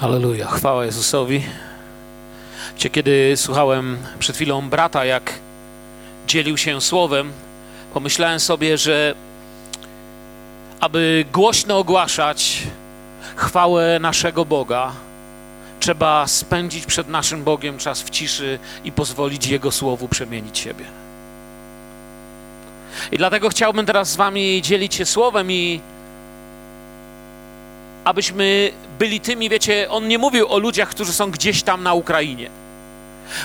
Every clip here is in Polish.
Halleluja, chwała Jezusowi. Cię, kiedy słuchałem przed chwilą brata, jak dzielił się słowem, pomyślałem sobie, że aby głośno ogłaszać chwałę naszego Boga, trzeba spędzić przed naszym Bogiem czas w ciszy i pozwolić Jego słowu przemienić siebie. I dlatego chciałbym teraz z Wami dzielić się słowem i abyśmy byli tymi, wiecie, on nie mówił o ludziach, którzy są gdzieś tam na Ukrainie.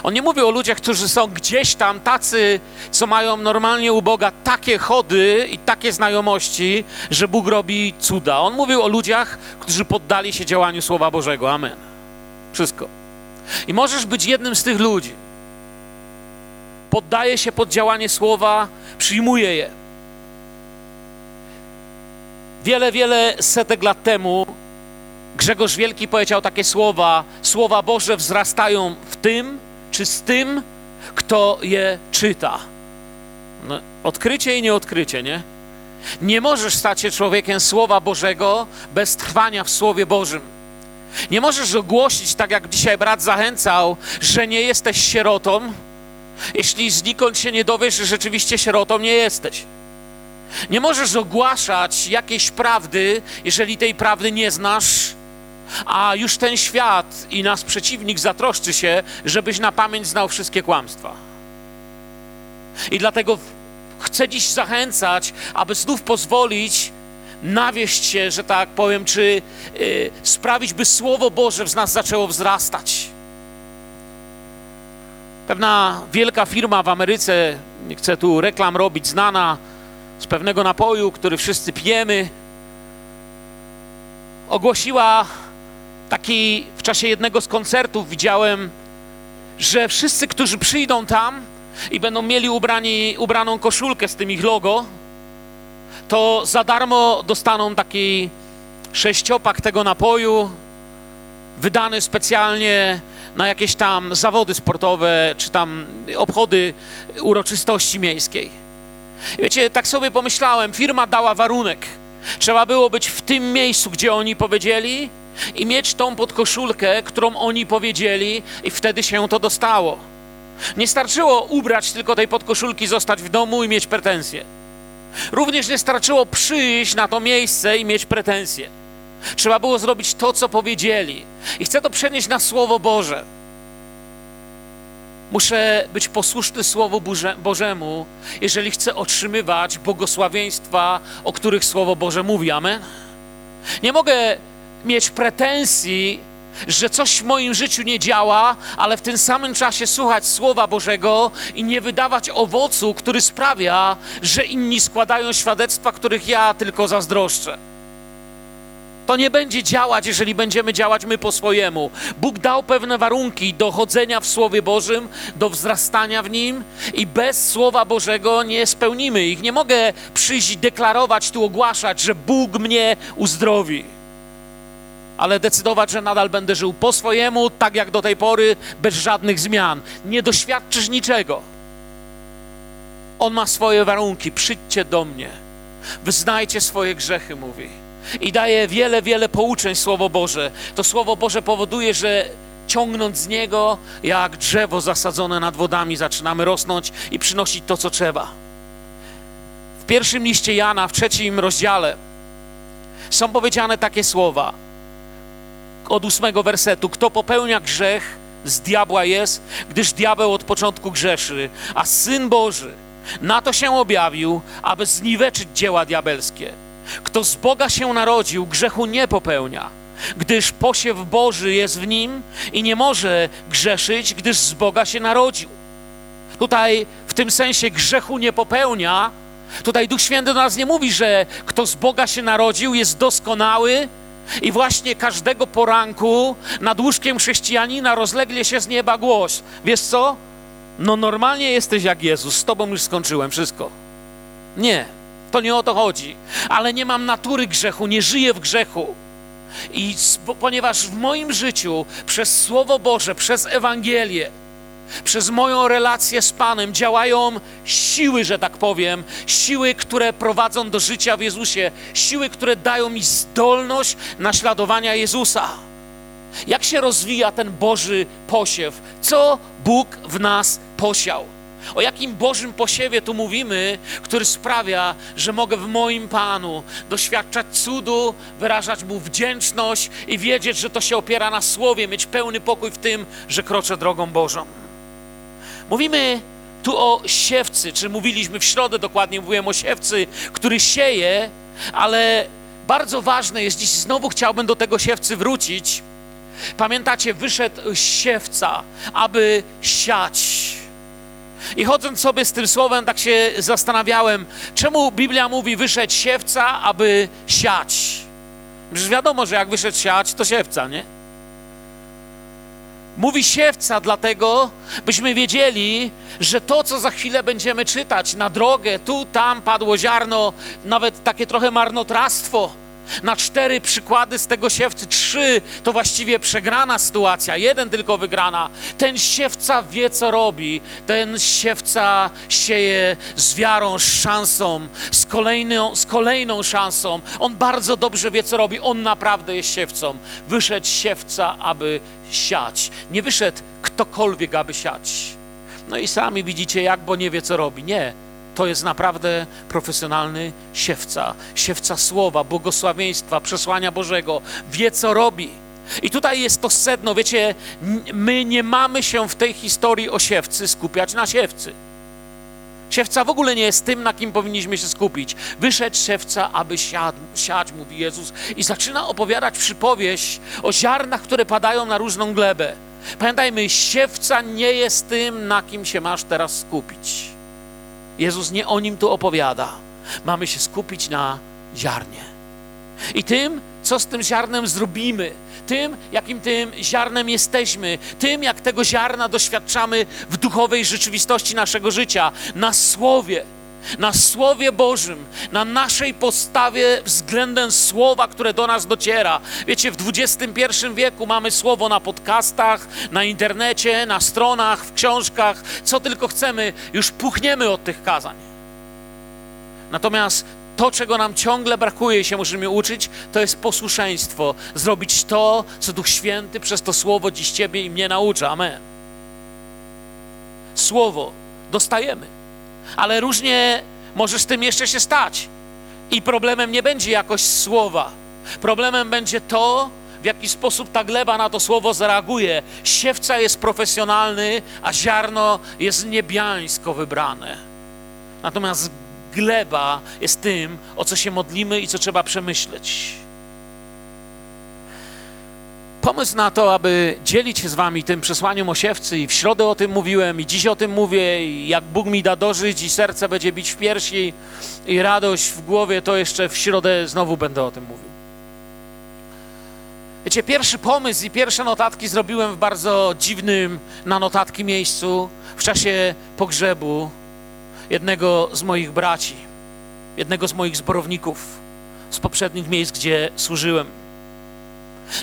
On nie mówił o ludziach, którzy są gdzieś tam tacy, co mają normalnie u Boga takie chody i takie znajomości, że Bóg robi cuda. On mówił o ludziach, którzy poddali się działaniu Słowa Bożego. Amen. Wszystko. I możesz być jednym z tych ludzi. Poddaje się pod działanie Słowa, przyjmuje je. Wiele, wiele setek lat temu Grzegorz Wielki powiedział takie słowa: Słowa Boże wzrastają w tym, czy z tym, kto je czyta. No, odkrycie i nieodkrycie, nie? Nie możesz stać się człowiekiem Słowa Bożego bez trwania w Słowie Bożym. Nie możesz ogłosić, tak jak dzisiaj brat zachęcał, że nie jesteś sierotą, jeśli znikąd się nie dowiesz, że rzeczywiście sierotą nie jesteś. Nie możesz ogłaszać jakiejś prawdy, jeżeli tej prawdy nie znasz, a już ten świat i nasz przeciwnik zatroszczy się, żebyś na pamięć znał wszystkie kłamstwa. I dlatego chcę dziś zachęcać, aby znów pozwolić nawieść się, że tak powiem, czy yy, sprawić, by Słowo Boże w nas zaczęło wzrastać. Pewna wielka firma w Ameryce, nie chcę tu reklam robić, znana z pewnego napoju, który wszyscy pijemy, ogłosiła taki w czasie jednego z koncertów widziałem, że wszyscy, którzy przyjdą tam i będą mieli ubrani, ubraną koszulkę z tym ich logo, to za darmo dostaną taki sześciopak tego napoju, wydany specjalnie na jakieś tam zawody sportowe, czy tam obchody uroczystości miejskiej. Wiecie, tak sobie pomyślałem, firma dała warunek. Trzeba było być w tym miejscu, gdzie oni powiedzieli, i mieć tą podkoszulkę, którą oni powiedzieli, i wtedy się to dostało. Nie starczyło ubrać tylko tej podkoszulki, zostać w domu i mieć pretensje. Również nie starczyło przyjść na to miejsce i mieć pretensje. Trzeba było zrobić to, co powiedzieli. I chcę to przenieść na Słowo Boże. Muszę być posłuszny Słowu Bożemu, jeżeli chcę otrzymywać błogosławieństwa, o których Słowo Boże mówi. Amen. Nie mogę mieć pretensji, że coś w moim życiu nie działa, ale w tym samym czasie słuchać Słowa Bożego i nie wydawać owocu, który sprawia, że inni składają świadectwa, których ja tylko zazdroszczę. To nie będzie działać, jeżeli będziemy działać my po swojemu. Bóg dał pewne warunki do chodzenia w Słowie Bożym, do wzrastania w nim i bez Słowa Bożego nie spełnimy ich. Nie mogę przyjść deklarować, tu ogłaszać, że Bóg mnie uzdrowi ale decydować, że nadal będę żył po swojemu, tak jak do tej pory, bez żadnych zmian. Nie doświadczysz niczego. On ma swoje warunki. Przyjdźcie do mnie. Wyznajcie swoje grzechy, mówi. I daje wiele, wiele pouczeń Słowo Boże. To Słowo Boże powoduje, że ciągnąc z niego, jak drzewo zasadzone nad wodami, zaczynamy rosnąć i przynosić to, co trzeba. W pierwszym liście Jana, w trzecim rozdziale, są powiedziane takie słowa od ósmego wersetu. Kto popełnia grzech, z diabła jest, gdyż diabeł od początku grzeszy, a Syn Boży na to się objawił, aby zniweczyć dzieła diabelskie. Kto z Boga się narodził, grzechu nie popełnia, gdyż posiew Boży jest w nim i nie może grzeszyć, gdyż z Boga się narodził. Tutaj w tym sensie grzechu nie popełnia. Tutaj Duch Święty do nas nie mówi, że kto z Boga się narodził, jest doskonały, i właśnie każdego poranku nad łóżkiem chrześcijanina rozlegnie się z nieba głos. Wiesz co? No normalnie jesteś jak Jezus, z tobą już skończyłem wszystko. Nie, to nie o to chodzi. Ale nie mam natury grzechu, nie żyję w grzechu. I ponieważ w moim życiu przez Słowo Boże, przez Ewangelię, przez moją relację z Panem działają siły, że tak powiem, siły, które prowadzą do życia w Jezusie, siły, które dają mi zdolność naśladowania Jezusa. Jak się rozwija ten Boży posiew? Co Bóg w nas posiał? O jakim Bożym posiewie tu mówimy, który sprawia, że mogę w moim Panu doświadczać cudu, wyrażać Mu wdzięczność i wiedzieć, że to się opiera na Słowie, mieć pełny pokój w tym, że kroczę drogą Bożą. Mówimy tu o siewcy, czy mówiliśmy w środę dokładnie, mówiłem o siewcy, który sieje, ale bardzo ważne jest, dziś znowu chciałbym do tego siewcy wrócić. Pamiętacie, wyszedł siewca, aby siać. I chodząc sobie z tym słowem, tak się zastanawiałem, czemu Biblia mówi wyszedł siewca, aby siać. Przecież wiadomo, że jak wyszedł siać, to siewca, nie? Mówi siewca dlatego, byśmy wiedzieli, że to, co za chwilę będziemy czytać na drogę, tu, tam padło ziarno, nawet takie trochę marnotrawstwo. Na cztery przykłady z tego siewcy, trzy to właściwie przegrana sytuacja, jeden tylko wygrana. Ten siewca wie, co robi. Ten siewca sieje z wiarą, z szansą, z kolejną, z kolejną szansą. On bardzo dobrze wie, co robi. On naprawdę jest siewcą. Wyszedł siewca, aby siać. Nie wyszedł ktokolwiek, aby siać. No i sami widzicie, jak, bo nie wie, co robi. Nie to jest naprawdę profesjonalny siewca. Siewca słowa, błogosławieństwa, przesłania Bożego. Wie, co robi. I tutaj jest to sedno. Wiecie, my nie mamy się w tej historii o siewcy skupiać na siewcy. Siewca w ogóle nie jest tym, na kim powinniśmy się skupić. Wyszedł siewca, aby siadł, siać, mówi Jezus, i zaczyna opowiadać przypowieść o ziarnach, które padają na różną glebę. Pamiętajmy, siewca nie jest tym, na kim się masz teraz skupić. Jezus nie o nim tu opowiada. Mamy się skupić na ziarnie. I tym, co z tym ziarnem zrobimy, tym, jakim tym ziarnem jesteśmy, tym, jak tego ziarna doświadczamy w duchowej rzeczywistości naszego życia, na słowie, na Słowie Bożym, na naszej postawie względem Słowa, które do nas dociera. Wiecie, w XXI wieku mamy Słowo na podcastach, na internecie, na stronach, w książkach, co tylko chcemy, już puchniemy od tych kazań. Natomiast to, czego nam ciągle brakuje i się musimy uczyć, to jest posłuszeństwo. Zrobić to, co Duch Święty przez to Słowo dziś Ciebie i mnie naucza. Amen. Słowo dostajemy ale różnie może z tym jeszcze się stać. I problemem nie będzie jakość słowa. Problemem będzie to, w jaki sposób ta gleba na to słowo zareaguje. Siewca jest profesjonalny, a ziarno jest niebiańsko wybrane. Natomiast gleba jest tym, o co się modlimy i co trzeba przemyśleć pomysł na to, aby dzielić się z wami tym przesłaniem o siewcy i w środę o tym mówiłem i dziś o tym mówię i jak Bóg mi da dożyć i serce będzie bić w piersi i radość w głowie, to jeszcze w środę znowu będę o tym mówił. Wiecie, pierwszy pomysł i pierwsze notatki zrobiłem w bardzo dziwnym na notatki miejscu w czasie pogrzebu jednego z moich braci, jednego z moich zborowników z poprzednich miejsc, gdzie służyłem.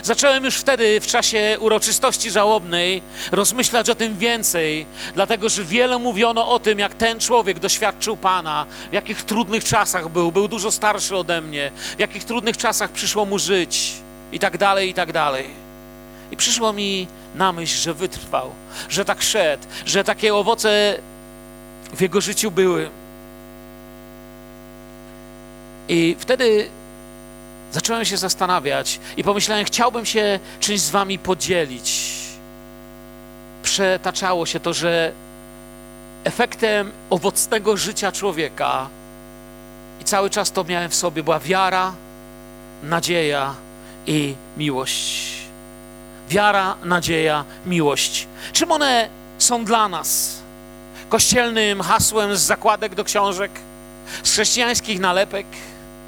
Zacząłem już wtedy, w czasie uroczystości żałobnej, rozmyślać o tym więcej, dlatego że wiele mówiono o tym, jak ten człowiek doświadczył Pana, w jakich trudnych czasach był, był dużo starszy ode mnie, w jakich trudnych czasach przyszło mu żyć, i tak dalej, i tak dalej. I przyszło mi na myśl, że wytrwał, że tak szedł, że takie owoce w jego życiu były. I wtedy zacząłem się zastanawiać i pomyślałem, chciałbym się czymś z wami podzielić. Przetaczało się to, że efektem owocnego życia człowieka i cały czas to miałem w sobie była wiara, nadzieja i miłość. Wiara, nadzieja, miłość. Czym one są dla nas? Kościelnym hasłem z zakładek do książek, z chrześcijańskich nalepek,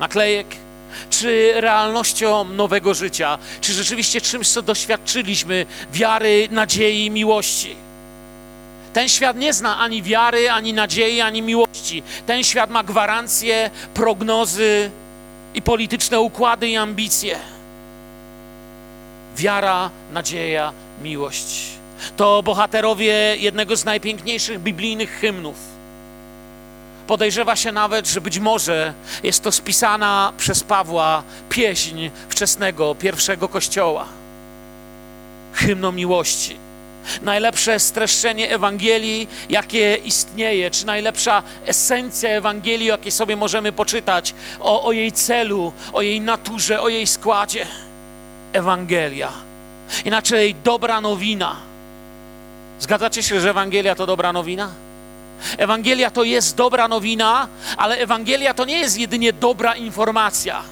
naklejek, czy realnością nowego życia, czy rzeczywiście czymś, co doświadczyliśmy wiary, nadziei, miłości. Ten świat nie zna ani wiary, ani nadziei, ani miłości. Ten świat ma gwarancje, prognozy i polityczne układy i ambicje. Wiara, nadzieja, miłość. To bohaterowie jednego z najpiękniejszych biblijnych hymnów Podejrzewa się nawet, że być może jest to spisana przez Pawła pieśń wczesnego, pierwszego kościoła. hymną miłości. Najlepsze streszczenie Ewangelii, jakie istnieje, czy najlepsza esencja Ewangelii, jakie sobie możemy poczytać o, o jej celu, o jej naturze, o jej składzie. Ewangelia. Inaczej dobra nowina. Zgadzacie się, że Ewangelia to dobra nowina? Ewangelia to jest dobra nowina, ale Ewangelia to nie jest jedynie dobra informacja.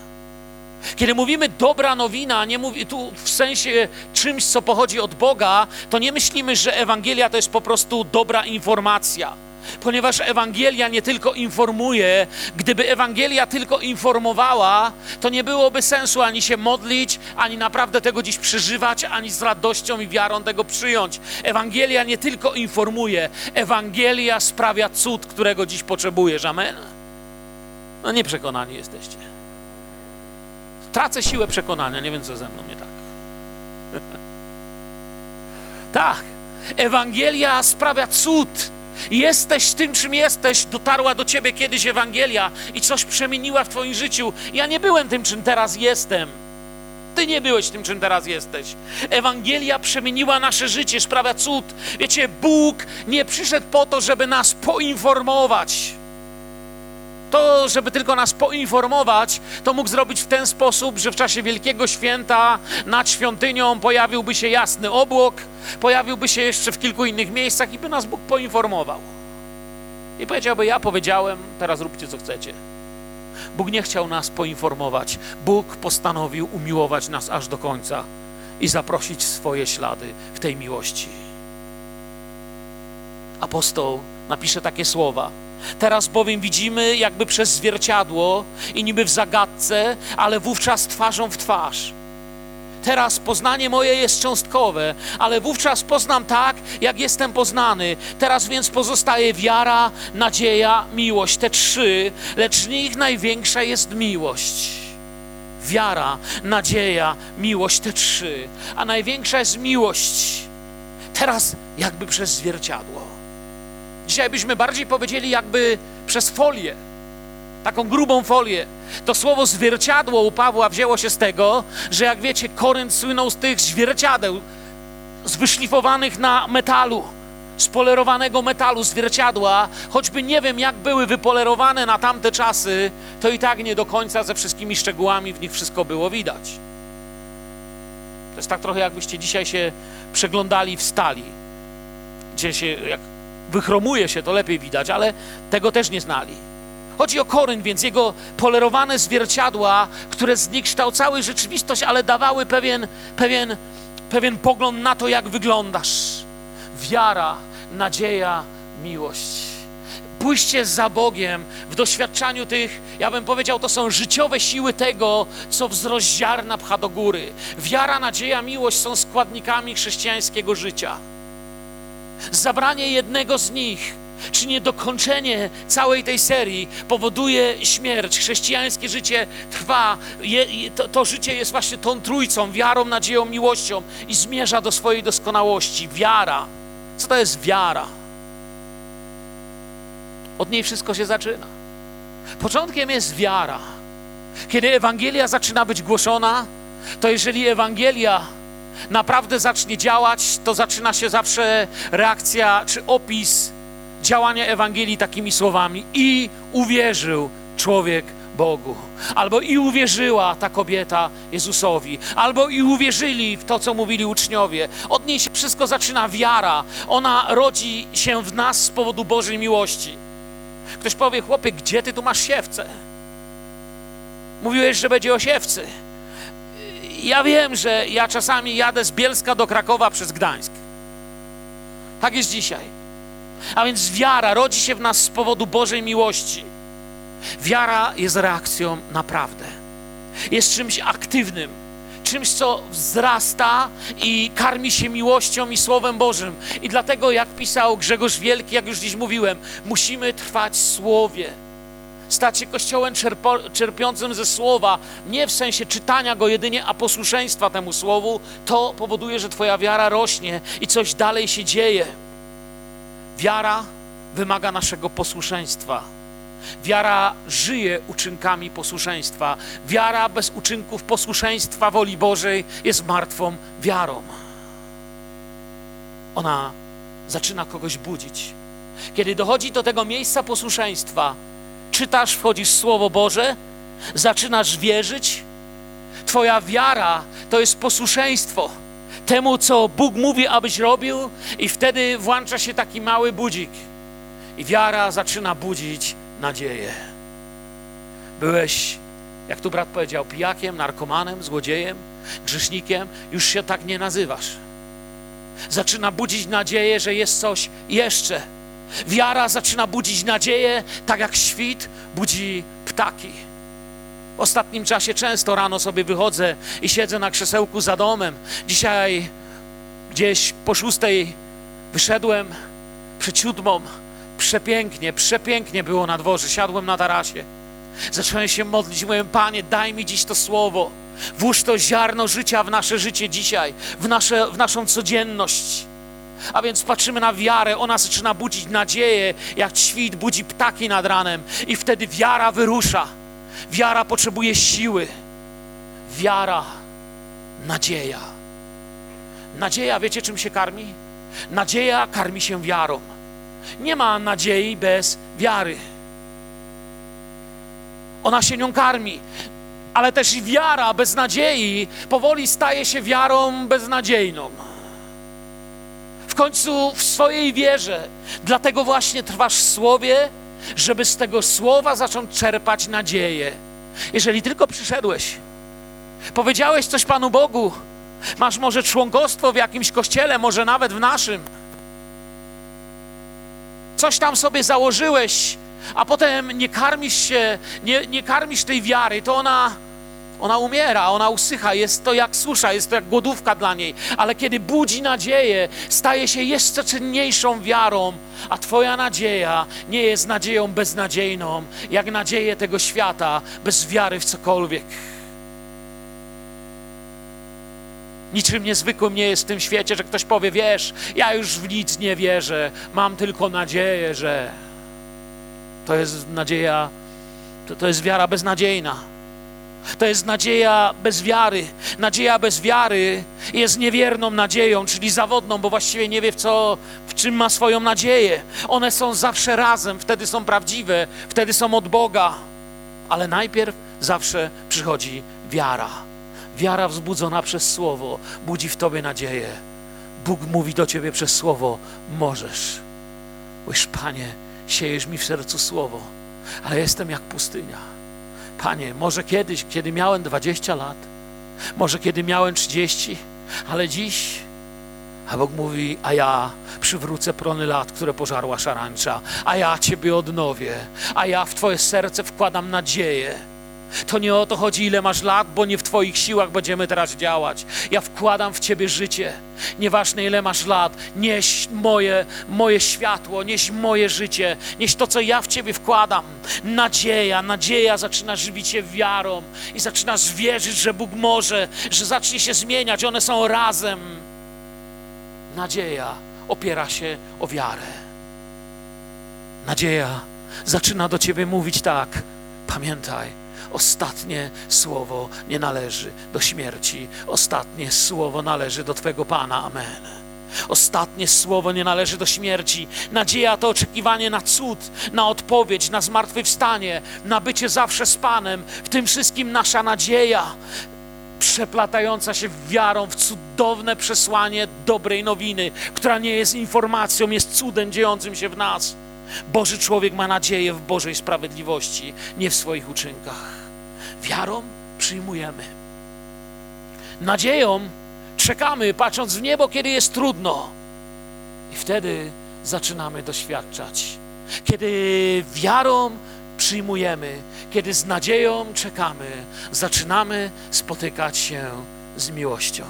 Kiedy mówimy dobra nowina, nie mówi tu w sensie czymś, co pochodzi od Boga, to nie myślimy, że Ewangelia to jest po prostu dobra informacja. Ponieważ Ewangelia nie tylko informuje, gdyby Ewangelia tylko informowała, to nie byłoby sensu ani się modlić, ani naprawdę tego dziś przeżywać, ani z radością i wiarą tego przyjąć. Ewangelia nie tylko informuje, Ewangelia sprawia cud, którego dziś potrzebujesz. Amen? No nieprzekonani jesteście. Tracę siłę przekonania, nie wiem co ze mną nie tak. tak, Ewangelia sprawia cud. Jesteś tym, czym jesteś. Dotarła do ciebie kiedyś Ewangelia i coś przemieniła w twoim życiu. Ja nie byłem tym, czym teraz jestem. Ty nie byłeś tym, czym teraz jesteś. Ewangelia przemieniła nasze życie, sprawia cud. Wiecie, Bóg nie przyszedł po to, żeby nas poinformować. To, żeby tylko nas poinformować, to mógł zrobić w ten sposób, że w czasie Wielkiego Święta nad świątynią pojawiłby się jasny obłok, pojawiłby się jeszcze w kilku innych miejscach i by nas Bóg poinformował. I powiedziałby: Ja powiedziałem, teraz róbcie co chcecie. Bóg nie chciał nas poinformować. Bóg postanowił umiłować nas aż do końca i zaprosić swoje ślady w tej miłości. Apostoł napisze takie słowa. Teraz bowiem widzimy jakby przez zwierciadło i niby w zagadce, ale wówczas twarzą w twarz. Teraz poznanie moje jest cząstkowe, ale wówczas poznam tak, jak jestem poznany. Teraz więc pozostaje wiara, nadzieja, miłość. Te trzy, lecz z nich największa jest miłość. Wiara, nadzieja, miłość, te trzy. A największa jest miłość. Teraz jakby przez zwierciadło. Dzisiaj byśmy bardziej powiedzieli jakby przez folię, taką grubą folię. To słowo zwierciadło u Pawła wzięło się z tego, że jak wiecie, Korynt słynął z tych zwierciadeł, z wyszlifowanych na metalu, z polerowanego metalu, zwierciadła, choćby nie wiem jak były wypolerowane na tamte czasy, to i tak nie do końca ze wszystkimi szczegółami w nich wszystko było widać. To jest tak trochę jakbyście dzisiaj się przeglądali w stali, gdzie się jak wychromuje się, to lepiej widać, ale tego też nie znali. Chodzi o Koryn, więc jego polerowane zwierciadła, które zniekształcały rzeczywistość, ale dawały pewien, pewien, pewien pogląd na to, jak wyglądasz. Wiara, nadzieja, miłość. Pójście za Bogiem w doświadczaniu tych, ja bym powiedział, to są życiowe siły tego, co wzrost ziarna pcha do góry. Wiara, nadzieja, miłość są składnikami chrześcijańskiego życia. Zabranie jednego z nich, czy niedokończenie całej tej serii powoduje śmierć. Chrześcijańskie życie trwa, je, to, to życie jest właśnie tą trójcą, wiarą, nadzieją, miłością i zmierza do swojej doskonałości. Wiara. Co to jest wiara? Od niej wszystko się zaczyna. Początkiem jest wiara. Kiedy Ewangelia zaczyna być głoszona, to jeżeli Ewangelia naprawdę zacznie działać, to zaczyna się zawsze reakcja czy opis działania Ewangelii takimi słowami: i uwierzył człowiek Bogu, albo i uwierzyła ta kobieta Jezusowi, albo i uwierzyli w to, co mówili uczniowie. Od niej się wszystko zaczyna wiara. Ona rodzi się w nas z powodu Bożej miłości. Ktoś powie, chłopie, gdzie ty tu masz siewce? Mówiłeś, że będzie o siewcy ja wiem, że ja czasami jadę z Bielska do Krakowa przez Gdańsk. Tak jest dzisiaj. A więc wiara rodzi się w nas z powodu Bożej miłości. Wiara jest reakcją naprawdę. Jest czymś aktywnym, czymś, co wzrasta i karmi się miłością i Słowem Bożym. I dlatego, jak pisał Grzegorz Wielki, jak już dziś mówiłem, musimy trwać Słowie stać się kościołem czerpo, czerpiącym ze słowa, nie w sensie czytania go jedynie, a posłuszeństwa temu słowu, to powoduje, że Twoja wiara rośnie i coś dalej się dzieje. Wiara wymaga naszego posłuszeństwa. Wiara żyje uczynkami posłuszeństwa. Wiara bez uczynków posłuszeństwa woli Bożej jest martwą wiarą. ona zaczyna kogoś budzić. Kiedy dochodzi do tego miejsca posłuszeństwa, czytasz, wchodzisz w Słowo Boże, zaczynasz wierzyć, Twoja wiara to jest posłuszeństwo temu, co Bóg mówi, abyś robił, i wtedy włącza się taki mały budzik. I wiara zaczyna budzić nadzieję. Byłeś, jak tu brat powiedział, pijakiem, narkomanem, złodziejem, grzesznikiem, już się tak nie nazywasz. Zaczyna budzić nadzieję, że jest coś jeszcze. Wiara zaczyna budzić nadzieję, tak jak świt budzi ptaki. W ostatnim czasie często rano sobie wychodzę i siedzę na krzesełku za domem. Dzisiaj gdzieś po szóstej wyszedłem przed siódmą. Przepięknie, przepięknie było na dworze. Siadłem na tarasie. Zacząłem się modlić, mówiłem, Panie, daj mi dziś to słowo. Włóż to ziarno życia w nasze życie dzisiaj, w, nasze, w naszą codzienność. A więc patrzymy na wiarę, ona zaczyna budzić nadzieję, jak świt budzi ptaki nad ranem, i wtedy wiara wyrusza. Wiara potrzebuje siły. Wiara, nadzieja. Nadzieja, wiecie czym się karmi? Nadzieja karmi się wiarą. Nie ma nadziei bez wiary. Ona się nią karmi. Ale też wiara bez nadziei powoli staje się wiarą beznadziejną. Końcu w swojej wierze, dlatego właśnie trwasz w słowie, żeby z tego słowa zacząć czerpać nadzieję. Jeżeli tylko przyszedłeś, powiedziałeś coś Panu Bogu, masz może członkostwo w jakimś kościele, może nawet w naszym, coś tam sobie założyłeś, a potem nie karmisz się, nie, nie karmisz tej wiary, to ona, ona umiera, ona usycha, jest to jak susza, jest to jak głodówka dla niej, ale kiedy budzi nadzieję, staje się jeszcze cenniejszą wiarą, a Twoja nadzieja nie jest nadzieją beznadziejną, jak nadzieję tego świata, bez wiary w cokolwiek. Niczym niezwykłym nie jest w tym świecie, że ktoś powie: Wiesz, ja już w nic nie wierzę, mam tylko nadzieję, że. To jest nadzieja, to, to jest wiara beznadziejna. To jest nadzieja bez wiary. Nadzieja bez wiary jest niewierną nadzieją, czyli zawodną, bo właściwie nie wie, w, co, w czym ma swoją nadzieję. One są zawsze razem, wtedy są prawdziwe, wtedy są od Boga. Ale najpierw zawsze przychodzi wiara. Wiara wzbudzona przez Słowo budzi w Tobie nadzieję. Bóg mówi do Ciebie przez Słowo: możesz. Łyż, Panie, siejesz mi w sercu Słowo, ale jestem jak pustynia. Panie, może kiedyś, kiedy miałem 20 lat, może kiedy miałem 30, ale dziś, a Bóg mówi, a ja przywrócę prony lat, które pożarła szarańcza, a ja Ciebie odnowię, a ja w Twoje serce wkładam nadzieję. To nie o to chodzi, ile masz lat, bo nie w Twoich siłach będziemy teraz działać. Ja wkładam w Ciebie życie. Nieważne, ile masz lat, nieś moje, moje światło, nieś moje życie, nieś to, co ja w Ciebie wkładam. Nadzieja, nadzieja zaczyna żywić się wiarą i zaczynasz wierzyć, że Bóg może, że zacznie się zmieniać. One są razem. Nadzieja opiera się o wiarę. Nadzieja zaczyna do Ciebie mówić tak. Pamiętaj, Ostatnie słowo nie należy do śmierci. Ostatnie słowo należy do Twego Pana. Amen. Ostatnie słowo nie należy do śmierci. Nadzieja to oczekiwanie na cud, na odpowiedź, na zmartwychwstanie, na bycie zawsze z Panem. W tym wszystkim nasza nadzieja, przeplatająca się wiarą w cudowne przesłanie dobrej nowiny, która nie jest informacją, jest cudem dziejącym się w nas. Boży człowiek ma nadzieję w Bożej sprawiedliwości, nie w swoich uczynkach. Wiarą przyjmujemy. Nadzieją czekamy, patrząc w niebo, kiedy jest trudno. I wtedy zaczynamy doświadczać. Kiedy wiarą przyjmujemy, kiedy z nadzieją czekamy, zaczynamy spotykać się z miłością.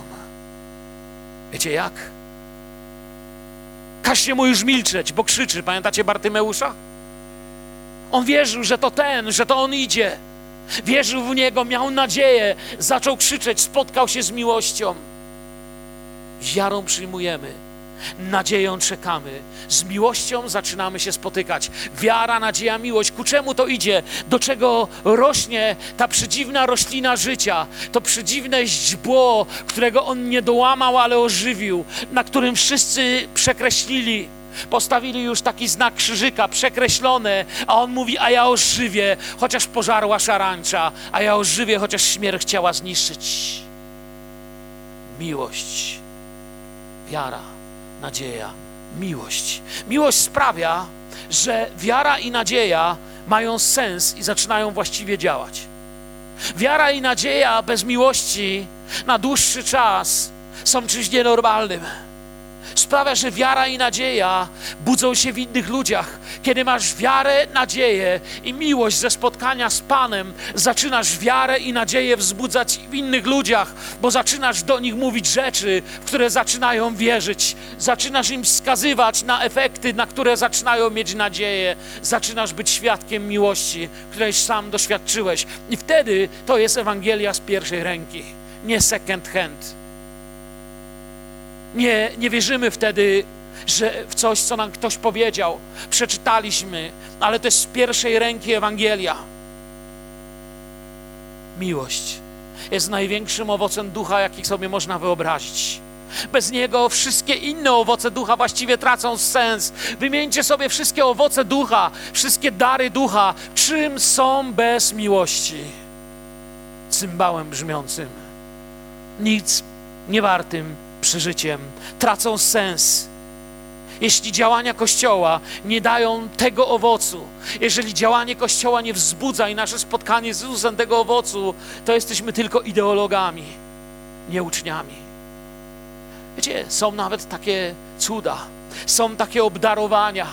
Wiecie jak? Każcie mu już milczeć, bo krzyczy. Pamiętacie Bartymeusza? On wierzył, że to ten, że to on idzie. Wierzył w niego, miał nadzieję, zaczął krzyczeć, spotkał się z miłością. Wiarą przyjmujemy. Nadzieją czekamy, z miłością zaczynamy się spotykać. Wiara, nadzieja, miłość. Ku czemu to idzie? Do czego rośnie ta przedziwna roślina życia? To przedziwne źdźbło, którego on nie dołamał, ale ożywił, na którym wszyscy przekreślili. Postawili już taki znak krzyżyka, przekreślone, a on mówi, a ja ożywię, chociaż pożarła szarańcza, a ja ożywię, chociaż śmierć chciała zniszczyć. Miłość, wiara, nadzieja, miłość. Miłość sprawia, że wiara i nadzieja mają sens i zaczynają właściwie działać. Wiara i nadzieja bez miłości na dłuższy czas są czymś nienormalnym sprawia, że wiara i nadzieja budzą się w innych ludziach. Kiedy masz wiarę, nadzieję i miłość ze spotkania z Panem, zaczynasz wiarę i nadzieję wzbudzać w innych ludziach, bo zaczynasz do nich mówić rzeczy, w które zaczynają wierzyć. Zaczynasz im wskazywać na efekty, na które zaczynają mieć nadzieję. Zaczynasz być świadkiem miłości, której sam doświadczyłeś. I wtedy to jest Ewangelia z pierwszej ręki, nie second hand nie, nie wierzymy wtedy, że w coś, co nam ktoś powiedział, przeczytaliśmy, ale to jest z pierwszej ręki Ewangelia. Miłość jest największym owocem ducha, jaki sobie można wyobrazić. Bez niego wszystkie inne owoce ducha właściwie tracą sens. Wymieńcie sobie wszystkie owoce ducha, wszystkie dary ducha. Czym są bez miłości? Cymbałem brzmiącym. Nic niewartym przeżyciem, tracą sens. Jeśli działania Kościoła nie dają tego owocu, jeżeli działanie Kościoła nie wzbudza i nasze spotkanie z Jezusem tego owocu, to jesteśmy tylko ideologami, nie uczniami. Wiecie, są nawet takie cuda, są takie obdarowania,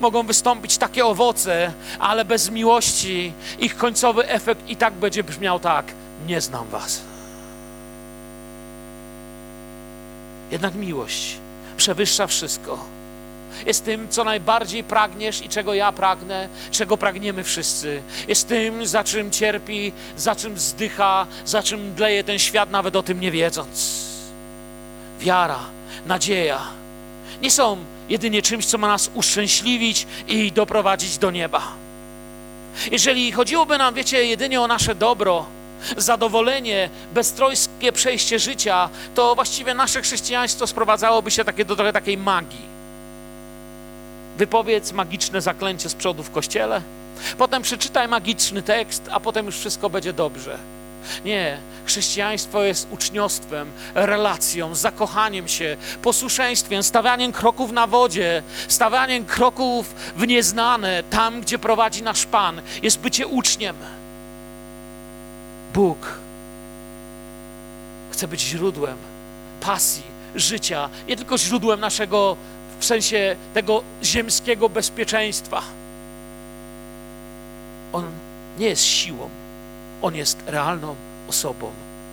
mogą wystąpić takie owoce, ale bez miłości ich końcowy efekt i tak będzie brzmiał tak: Nie znam Was. Jednak miłość przewyższa wszystko. Jest tym, co najbardziej pragniesz i czego ja pragnę, czego pragniemy wszyscy. Jest tym, za czym cierpi, za czym zdycha, za czym dleje ten świat, nawet o tym nie wiedząc. Wiara, nadzieja nie są jedynie czymś, co ma nas uszczęśliwić i doprowadzić do nieba. Jeżeli chodziłoby nam, wiecie, jedynie o nasze dobro, zadowolenie, beztrojskie przejście życia, to właściwie nasze chrześcijaństwo sprowadzałoby się takie, do trochę takiej magii. Wypowiedz magiczne zaklęcie z przodu w kościele, potem przeczytaj magiczny tekst, a potem już wszystko będzie dobrze. Nie, chrześcijaństwo jest uczniostwem, relacją, zakochaniem się, posłuszeństwem, stawianiem kroków na wodzie, stawianiem kroków w nieznane, tam, gdzie prowadzi nasz Pan. Jest bycie uczniem. Bóg chce być źródłem pasji, życia, nie tylko źródłem naszego, w sensie tego ziemskiego bezpieczeństwa. On nie jest siłą, on jest realną osobą,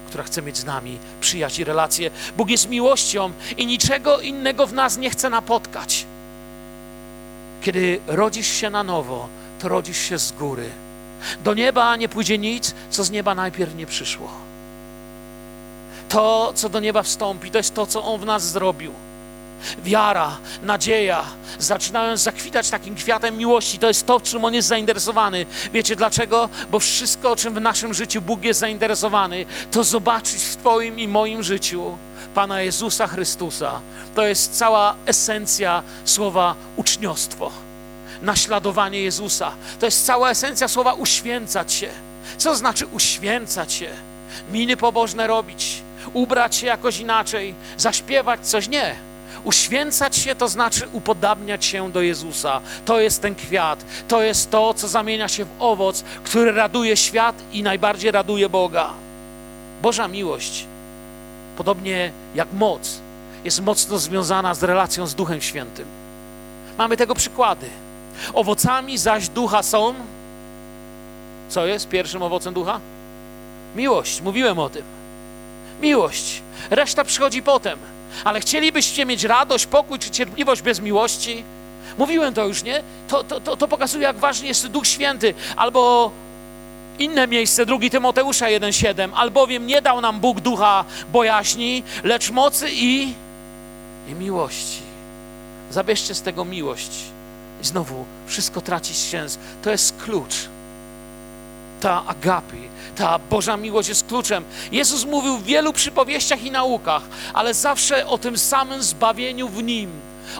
która chce mieć z nami przyjaźń i relacje. Bóg jest miłością i niczego innego w nas nie chce napotkać. Kiedy rodzisz się na nowo, to rodzisz się z góry do nieba nie pójdzie nic, co z nieba najpierw nie przyszło. To, co do nieba wstąpi, to jest to, co On w nas zrobił. Wiara, nadzieja zaczynają zakwitać takim kwiatem miłości. To jest to, czym On jest zainteresowany. Wiecie dlaczego? Bo wszystko, czym w naszym życiu Bóg jest zainteresowany, to zobaczyć w Twoim i moim życiu Pana Jezusa Chrystusa. To jest cała esencja słowa uczniostwo naśladowanie Jezusa. To jest cała esencja słowa uświęcać się. Co znaczy uświęcać się? Miny pobożne robić, ubrać się jakoś inaczej, zaśpiewać coś? Nie. Uświęcać się to znaczy upodabniać się do Jezusa. To jest ten kwiat. To jest to, co zamienia się w owoc, który raduje świat i najbardziej raduje Boga. Boża miłość, podobnie jak moc, jest mocno związana z relacją z Duchem Świętym. Mamy tego przykłady. Owocami zaś ducha są. Co jest pierwszym owocem ducha? Miłość. Mówiłem o tym. Miłość. Reszta przychodzi potem. Ale chcielibyście mieć radość, pokój czy cierpliwość bez miłości? Mówiłem to już, nie? To, to, to, to pokazuje, jak ważny jest Duch Święty. Albo inne miejsce, drugi Tymoteusza 1,7. Albowiem nie dał nam Bóg ducha bojaźni, lecz mocy i i miłości. Zabierzcie z tego miłość i znowu wszystko traci sens. To jest klucz. Ta agapi, ta Boża miłość jest kluczem. Jezus mówił w wielu przypowieściach i naukach, ale zawsze o tym samym zbawieniu w Nim.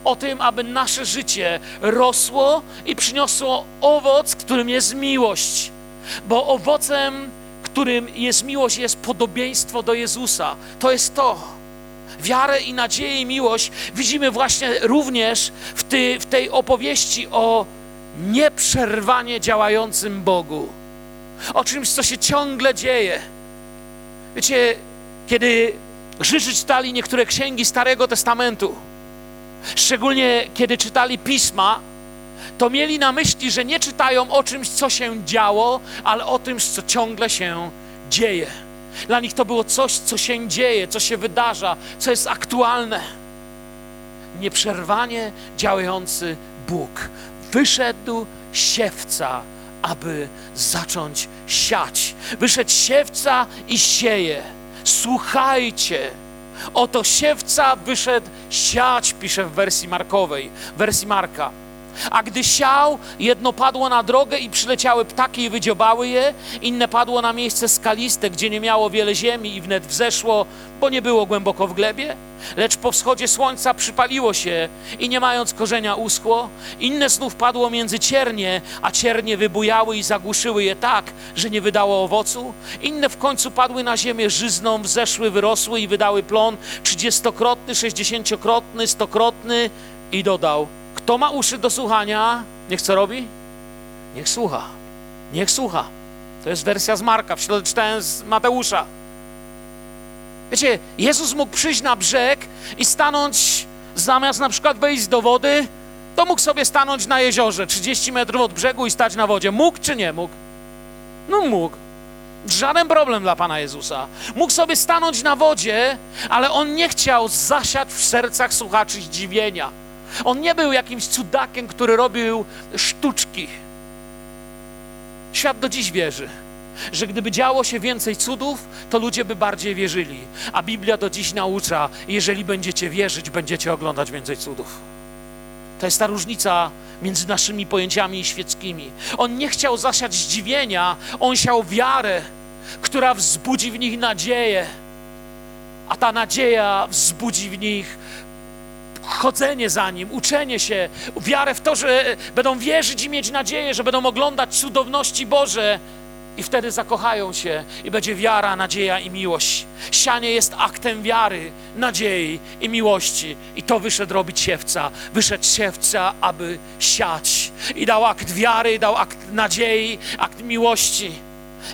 O tym, aby nasze życie rosło i przyniosło owoc, którym jest miłość. Bo owocem, którym jest miłość, jest podobieństwo do Jezusa. To jest to. Wiarę i nadzieję i miłość widzimy właśnie również w, ty, w tej opowieści o nieprzerwanie działającym Bogu. O czymś, co się ciągle dzieje. Wiecie, kiedy Żydzi czytali niektóre księgi Starego Testamentu, szczególnie kiedy czytali pisma, to mieli na myśli, że nie czytają o czymś, co się działo, ale o tym, co ciągle się dzieje. Dla nich to było coś, co się dzieje, co się wydarza, co jest aktualne. Nieprzerwanie działający Bóg. Wyszedł siewca, aby zacząć siać. Wyszedł siewca i sieje. Słuchajcie. Oto siewca wyszedł siać, pisze w wersji markowej, wersji Marka. A gdy siał, jedno padło na drogę i przyleciały ptaki i wydziobały je, inne padło na miejsce skaliste, gdzie nie miało wiele ziemi i wnet wzeszło, bo nie było głęboko w glebie. Lecz po wschodzie słońca przypaliło się i nie mając korzenia uschło. Inne znów padło między ciernie, a ciernie wybujały i zagłuszyły je tak, że nie wydało owocu. Inne w końcu padły na ziemię żyzną, wzeszły, wyrosły i wydały plon trzydziestokrotny, sześćdziesięciokrotny, stokrotny i dodał – kto ma uszy do słuchania, niech co robi? Niech słucha. Niech słucha. To jest wersja z Marka, w środę czytałem z Mateusza. Wiecie, Jezus mógł przyjść na brzeg i stanąć, zamiast na przykład wejść do wody, to mógł sobie stanąć na jeziorze 30 metrów od brzegu i stać na wodzie. Mógł czy nie mógł? No mógł. Żaden problem dla Pana Jezusa. Mógł sobie stanąć na wodzie, ale On nie chciał zasiać w sercach słuchaczy zdziwienia. On nie był jakimś cudakiem, który robił sztuczki. Świat do dziś wierzy, że gdyby działo się więcej cudów, to ludzie by bardziej wierzyli. A Biblia do dziś naucza, jeżeli będziecie wierzyć, będziecie oglądać więcej cudów. To jest ta różnica między naszymi pojęciami świeckimi. On nie chciał zasiać zdziwienia, on siał wiarę, która wzbudzi w nich nadzieję, a ta nadzieja wzbudzi w nich chodzenie za Nim, uczenie się, wiarę w to, że będą wierzyć i mieć nadzieję, że będą oglądać cudowności Boże i wtedy zakochają się i będzie wiara, nadzieja i miłość. Sianie jest aktem wiary, nadziei i miłości. I to wyszedł robić siewca. Wyszedł siewca, aby siać. I dał akt wiary, dał akt nadziei, akt miłości.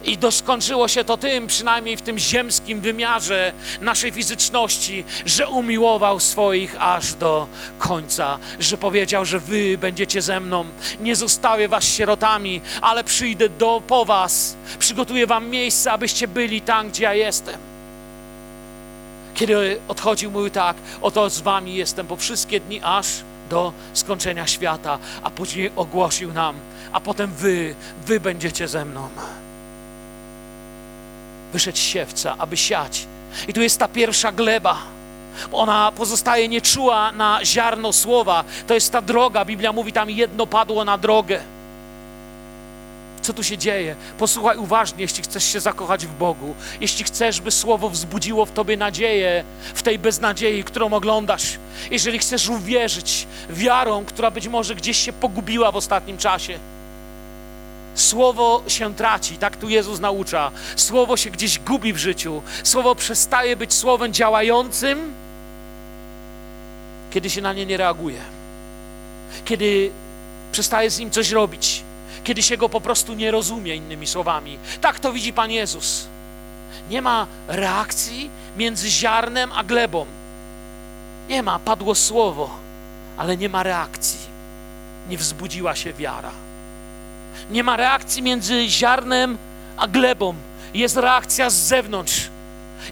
I doskończyło się to tym, przynajmniej w tym ziemskim wymiarze naszej fizyczności, że umiłował swoich aż do końca, że powiedział, że wy będziecie ze mną, nie zostawię was sierotami, ale przyjdę do, po was, przygotuję wam miejsce, abyście byli tam, gdzie ja jestem. Kiedy odchodził, mówił tak, oto z wami jestem po wszystkie dni aż do skończenia świata, a później ogłosił nam, a potem wy, wy będziecie ze mną wyszedł siewca, aby siać. I tu jest ta pierwsza gleba. Ona pozostaje nieczuła na ziarno słowa. To jest ta droga. Biblia mówi tam jedno padło na drogę. Co tu się dzieje? Posłuchaj uważnie, jeśli chcesz się zakochać w Bogu, jeśli chcesz, by słowo wzbudziło w tobie nadzieję, w tej beznadziei, którą oglądasz, jeżeli chcesz uwierzyć wiarą, która być może gdzieś się pogubiła w ostatnim czasie Słowo się traci, tak tu Jezus naucza. Słowo się gdzieś gubi w życiu. Słowo przestaje być słowem działającym, kiedy się na nie nie reaguje. Kiedy przestaje z nim coś robić. Kiedy się go po prostu nie rozumie, innymi słowami. Tak to widzi Pan Jezus. Nie ma reakcji między ziarnem a glebą. Nie ma, padło słowo, ale nie ma reakcji. Nie wzbudziła się wiara. Nie ma reakcji między ziarnem a glebą. Jest reakcja z zewnątrz.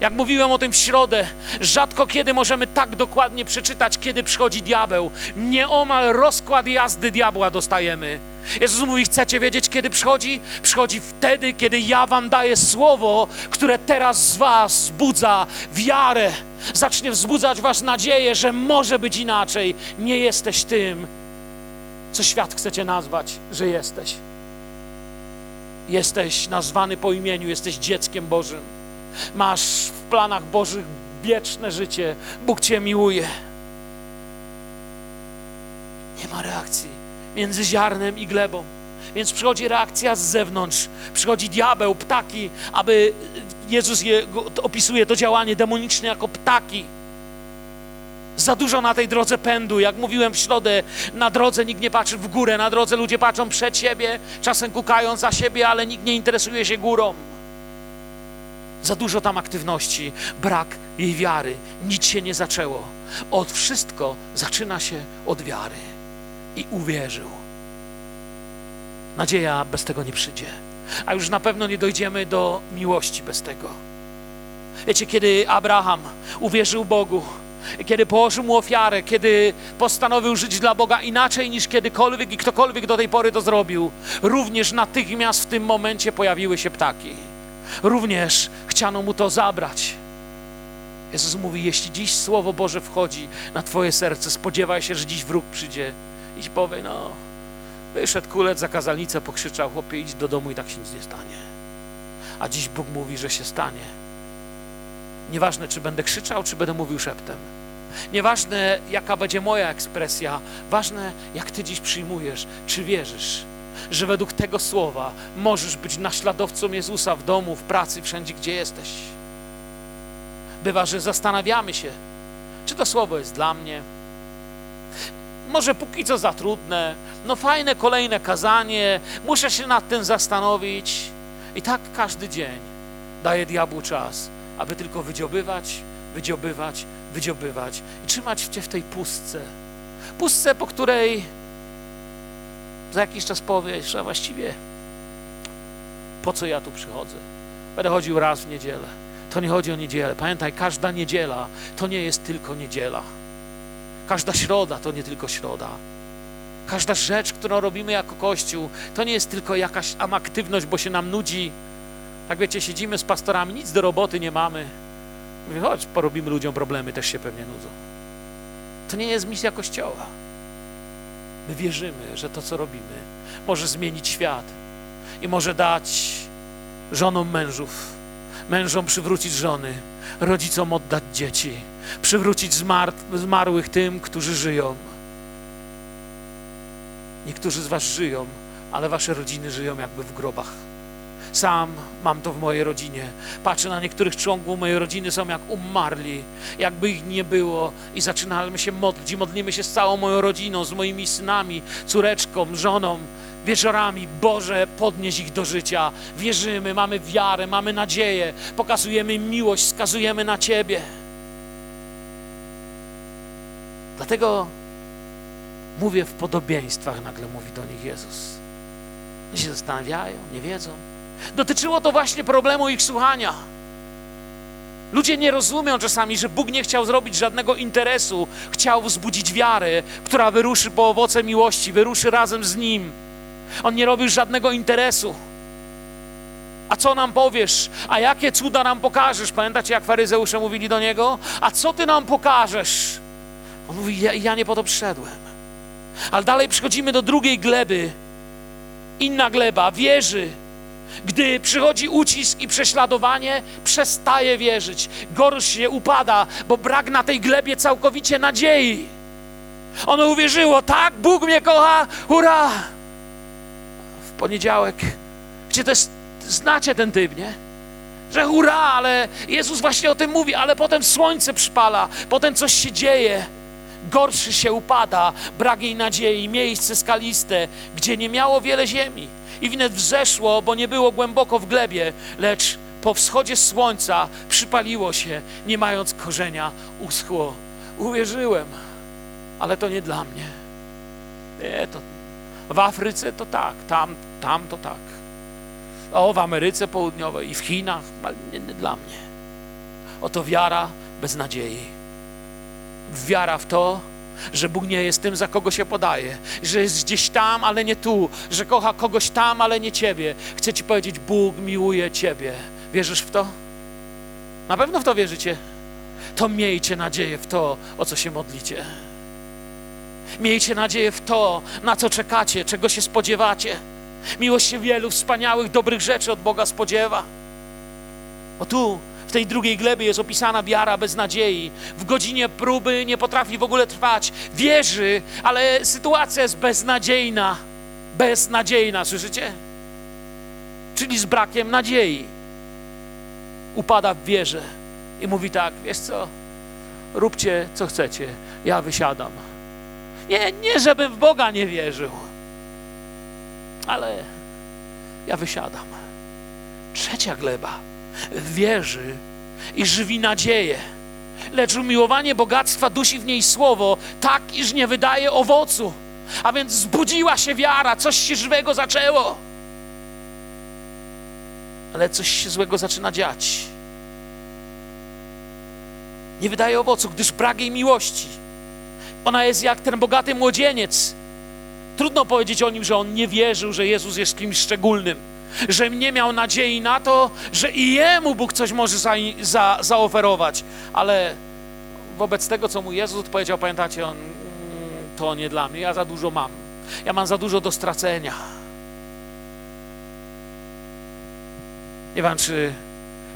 Jak mówiłem o tym w środę, rzadko kiedy możemy tak dokładnie przeczytać, kiedy przychodzi diabeł. Nieomal rozkład jazdy diabła dostajemy. Jezus mówi: Chcecie wiedzieć, kiedy przychodzi? Przychodzi wtedy, kiedy ja Wam daję słowo, które teraz z Was wzbudza wiarę, zacznie wzbudzać Was nadzieję, że może być inaczej. Nie jesteś tym, co świat chcecie nazwać, że jesteś. Jesteś nazwany po imieniu, jesteś dzieckiem Bożym. Masz w planach Bożych wieczne życie. Bóg Cię miłuje. Nie ma reakcji między ziarnem i glebą. Więc przychodzi reakcja z zewnątrz. Przychodzi diabeł, ptaki, aby Jezus je, opisuje to działanie demoniczne jako ptaki. Za dużo na tej drodze pędu. Jak mówiłem w środę, na drodze nikt nie patrzy w górę, na drodze ludzie patrzą przed siebie, czasem kukają za siebie, ale nikt nie interesuje się górą. Za dużo tam aktywności, brak jej wiary. Nic się nie zaczęło. Od wszystko zaczyna się od wiary. I uwierzył. Nadzieja bez tego nie przyjdzie. A już na pewno nie dojdziemy do miłości bez tego. Wiecie, kiedy Abraham uwierzył Bogu, kiedy położył mu ofiarę, kiedy postanowił żyć dla Boga inaczej niż kiedykolwiek i ktokolwiek do tej pory to zrobił, również natychmiast w tym momencie pojawiły się ptaki. Również chciano mu to zabrać. Jezus mówi: Jeśli dziś Słowo Boże wchodzi na Twoje serce, spodziewaj się, że dziś wróg przyjdzie i ci powie: No, wyszedł kulec za kazalnicę, pokrzyczał: Chłopie, idź do domu i tak się nic nie stanie. A dziś Bóg mówi, że się stanie. Nieważne, czy będę krzyczał, czy będę mówił szeptem. Nieważne, jaka będzie moja ekspresja, ważne, jak Ty dziś przyjmujesz, czy wierzysz, że według tego słowa możesz być naśladowcą Jezusa w domu, w pracy, wszędzie, gdzie jesteś. Bywa, że zastanawiamy się, czy to słowo jest dla mnie. Może póki co za trudne, no fajne kolejne kazanie, muszę się nad tym zastanowić. I tak każdy dzień daje diabłu czas, aby tylko wydziobywać, wydziobywać, wydziobywać i trzymać cię w tej pustce. Pustce, po której za jakiś czas powiesz, a właściwie po co ja tu przychodzę? Będę chodził raz w niedzielę. To nie chodzi o niedzielę. Pamiętaj, każda niedziela to nie jest tylko niedziela. Każda środa to nie tylko środa. Każda rzecz, którą robimy jako Kościół, to nie jest tylko jakaś aktywność, bo się nam nudzi. Tak wiecie, siedzimy z pastorami, nic do roboty nie mamy. Mówię, chodź, porobimy ludziom problemy, też się pewnie nudzą. To nie jest misja Kościoła. My wierzymy, że to, co robimy, może zmienić świat i może dać żonom mężów, mężom przywrócić żony, rodzicom oddać dzieci, przywrócić zmarłych tym, którzy żyją. Niektórzy z Was żyją, ale Wasze rodziny żyją jakby w grobach. Sam mam to w mojej rodzinie. Patrzę na niektórych członków mojej rodziny, są jak umarli, jakby ich nie było i zaczynamy się modlić modlimy się z całą moją rodziną, z moimi synami, córeczką, żoną, wieczorami. Boże, podnieś ich do życia. Wierzymy, mamy wiarę, mamy nadzieję, pokazujemy miłość, skazujemy na Ciebie. Dlatego mówię w podobieństwach, nagle mówi do nich Jezus. Oni się zastanawiają, nie wiedzą. Dotyczyło to właśnie problemu ich słuchania. Ludzie nie rozumią czasami, że Bóg nie chciał zrobić żadnego interesu, chciał wzbudzić wiarę, która wyruszy po owoce miłości, wyruszy razem z Nim. On nie robił żadnego interesu. A co nam powiesz? A jakie cuda nam pokażesz? Pamiętacie, jak faryzeusze mówili do Niego? A co Ty nam pokażesz? On mówi, ja, ja nie po to przyszedłem. Ale dalej przychodzimy do drugiej gleby. Inna gleba, wierzy, gdy przychodzi ucisk i prześladowanie, przestaje wierzyć. Gorszy się upada, bo brak na tej glebie całkowicie nadziei. Ono uwierzyło, tak, Bóg mnie kocha, hurra! W poniedziałek, gdzie to jest, znacie ten typ, nie? Że hurra, ale Jezus właśnie o tym mówi, ale potem słońce przypala, potem coś się dzieje gorszy się upada, brak jej nadziei, miejsce skaliste, gdzie nie miało wiele ziemi i wnet wzeszło, bo nie było głęboko w glebie, lecz po wschodzie słońca przypaliło się, nie mając korzenia, uschło. Uwierzyłem, ale to nie dla mnie. Nie, to w Afryce to tak, tam, tam to tak. O, w Ameryce Południowej i w Chinach, ale nie, nie dla mnie. Oto wiara bez nadziei. Wiara w to, że Bóg nie jest tym, za kogo się podaje, że jest gdzieś tam, ale nie tu, że kocha kogoś tam, ale nie ciebie. Chcę ci powiedzieć, Bóg miłuje ciebie. Wierzysz w to? Na pewno w to wierzycie. To miejcie nadzieję w to, o co się modlicie. Miejcie nadzieję w to, na co czekacie, czego się spodziewacie. Miłość się wielu wspaniałych, dobrych rzeczy od Boga spodziewa. Bo tu, tej drugiej glebie jest opisana wiara bez nadziei. W godzinie próby nie potrafi w ogóle trwać. Wierzy, ale sytuacja jest beznadziejna. Beznadziejna, słyszycie? Czyli z brakiem nadziei. Upada w wierze i mówi tak, wiesz co, róbcie co chcecie, ja wysiadam. Nie, nie żebym w Boga nie wierzył, ale ja wysiadam. Trzecia gleba wierzy i żywi nadzieję. Lecz umiłowanie bogactwa dusi w niej słowo, tak iż nie wydaje owocu. A więc zbudziła się wiara, coś się żywego zaczęło. Ale coś się złego zaczyna dziać. Nie wydaje owocu, gdyż jej miłości. Ona jest jak ten bogaty młodzieniec. Trudno powiedzieć o nim, że on nie wierzył, że Jezus jest kimś szczególnym że nie miał nadziei na to, że i jemu Bóg coś może za, za, zaoferować. Ale wobec tego, co mu Jezus odpowiedział, pamiętacie, on, to nie dla mnie, ja za dużo mam. Ja mam za dużo do stracenia. Nie wiem, czy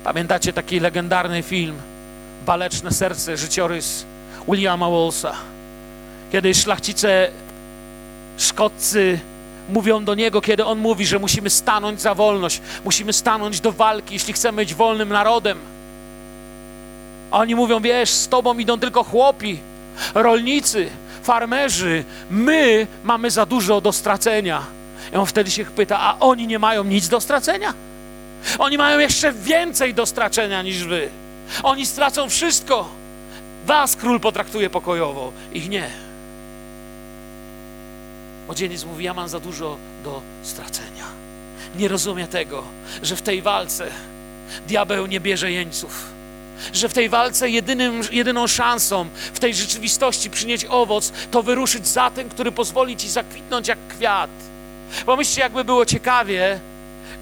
pamiętacie taki legendarny film Baleczne serce, życiorys Williama Wallsa, kiedy szlachcice szkoccy mówią do niego, kiedy on mówi, że musimy stanąć za wolność, musimy stanąć do walki, jeśli chcemy być wolnym narodem. A oni mówią, wiesz, z tobą idą tylko chłopi, rolnicy, farmerzy, my mamy za dużo do stracenia. I on wtedy się pyta, a oni nie mają nic do stracenia? Oni mają jeszcze więcej do stracenia niż wy. Oni stracą wszystko. Was król potraktuje pokojowo, ich nie. Młodzieniec mówi, ja mam za dużo do stracenia. Nie rozumie tego, że w tej walce diabeł nie bierze jeńców. Że w tej walce jedynym, jedyną szansą w tej rzeczywistości przynieść owoc, to wyruszyć za tym, który pozwoli ci zakwitnąć jak kwiat. Pomyślcie, jakby było ciekawie,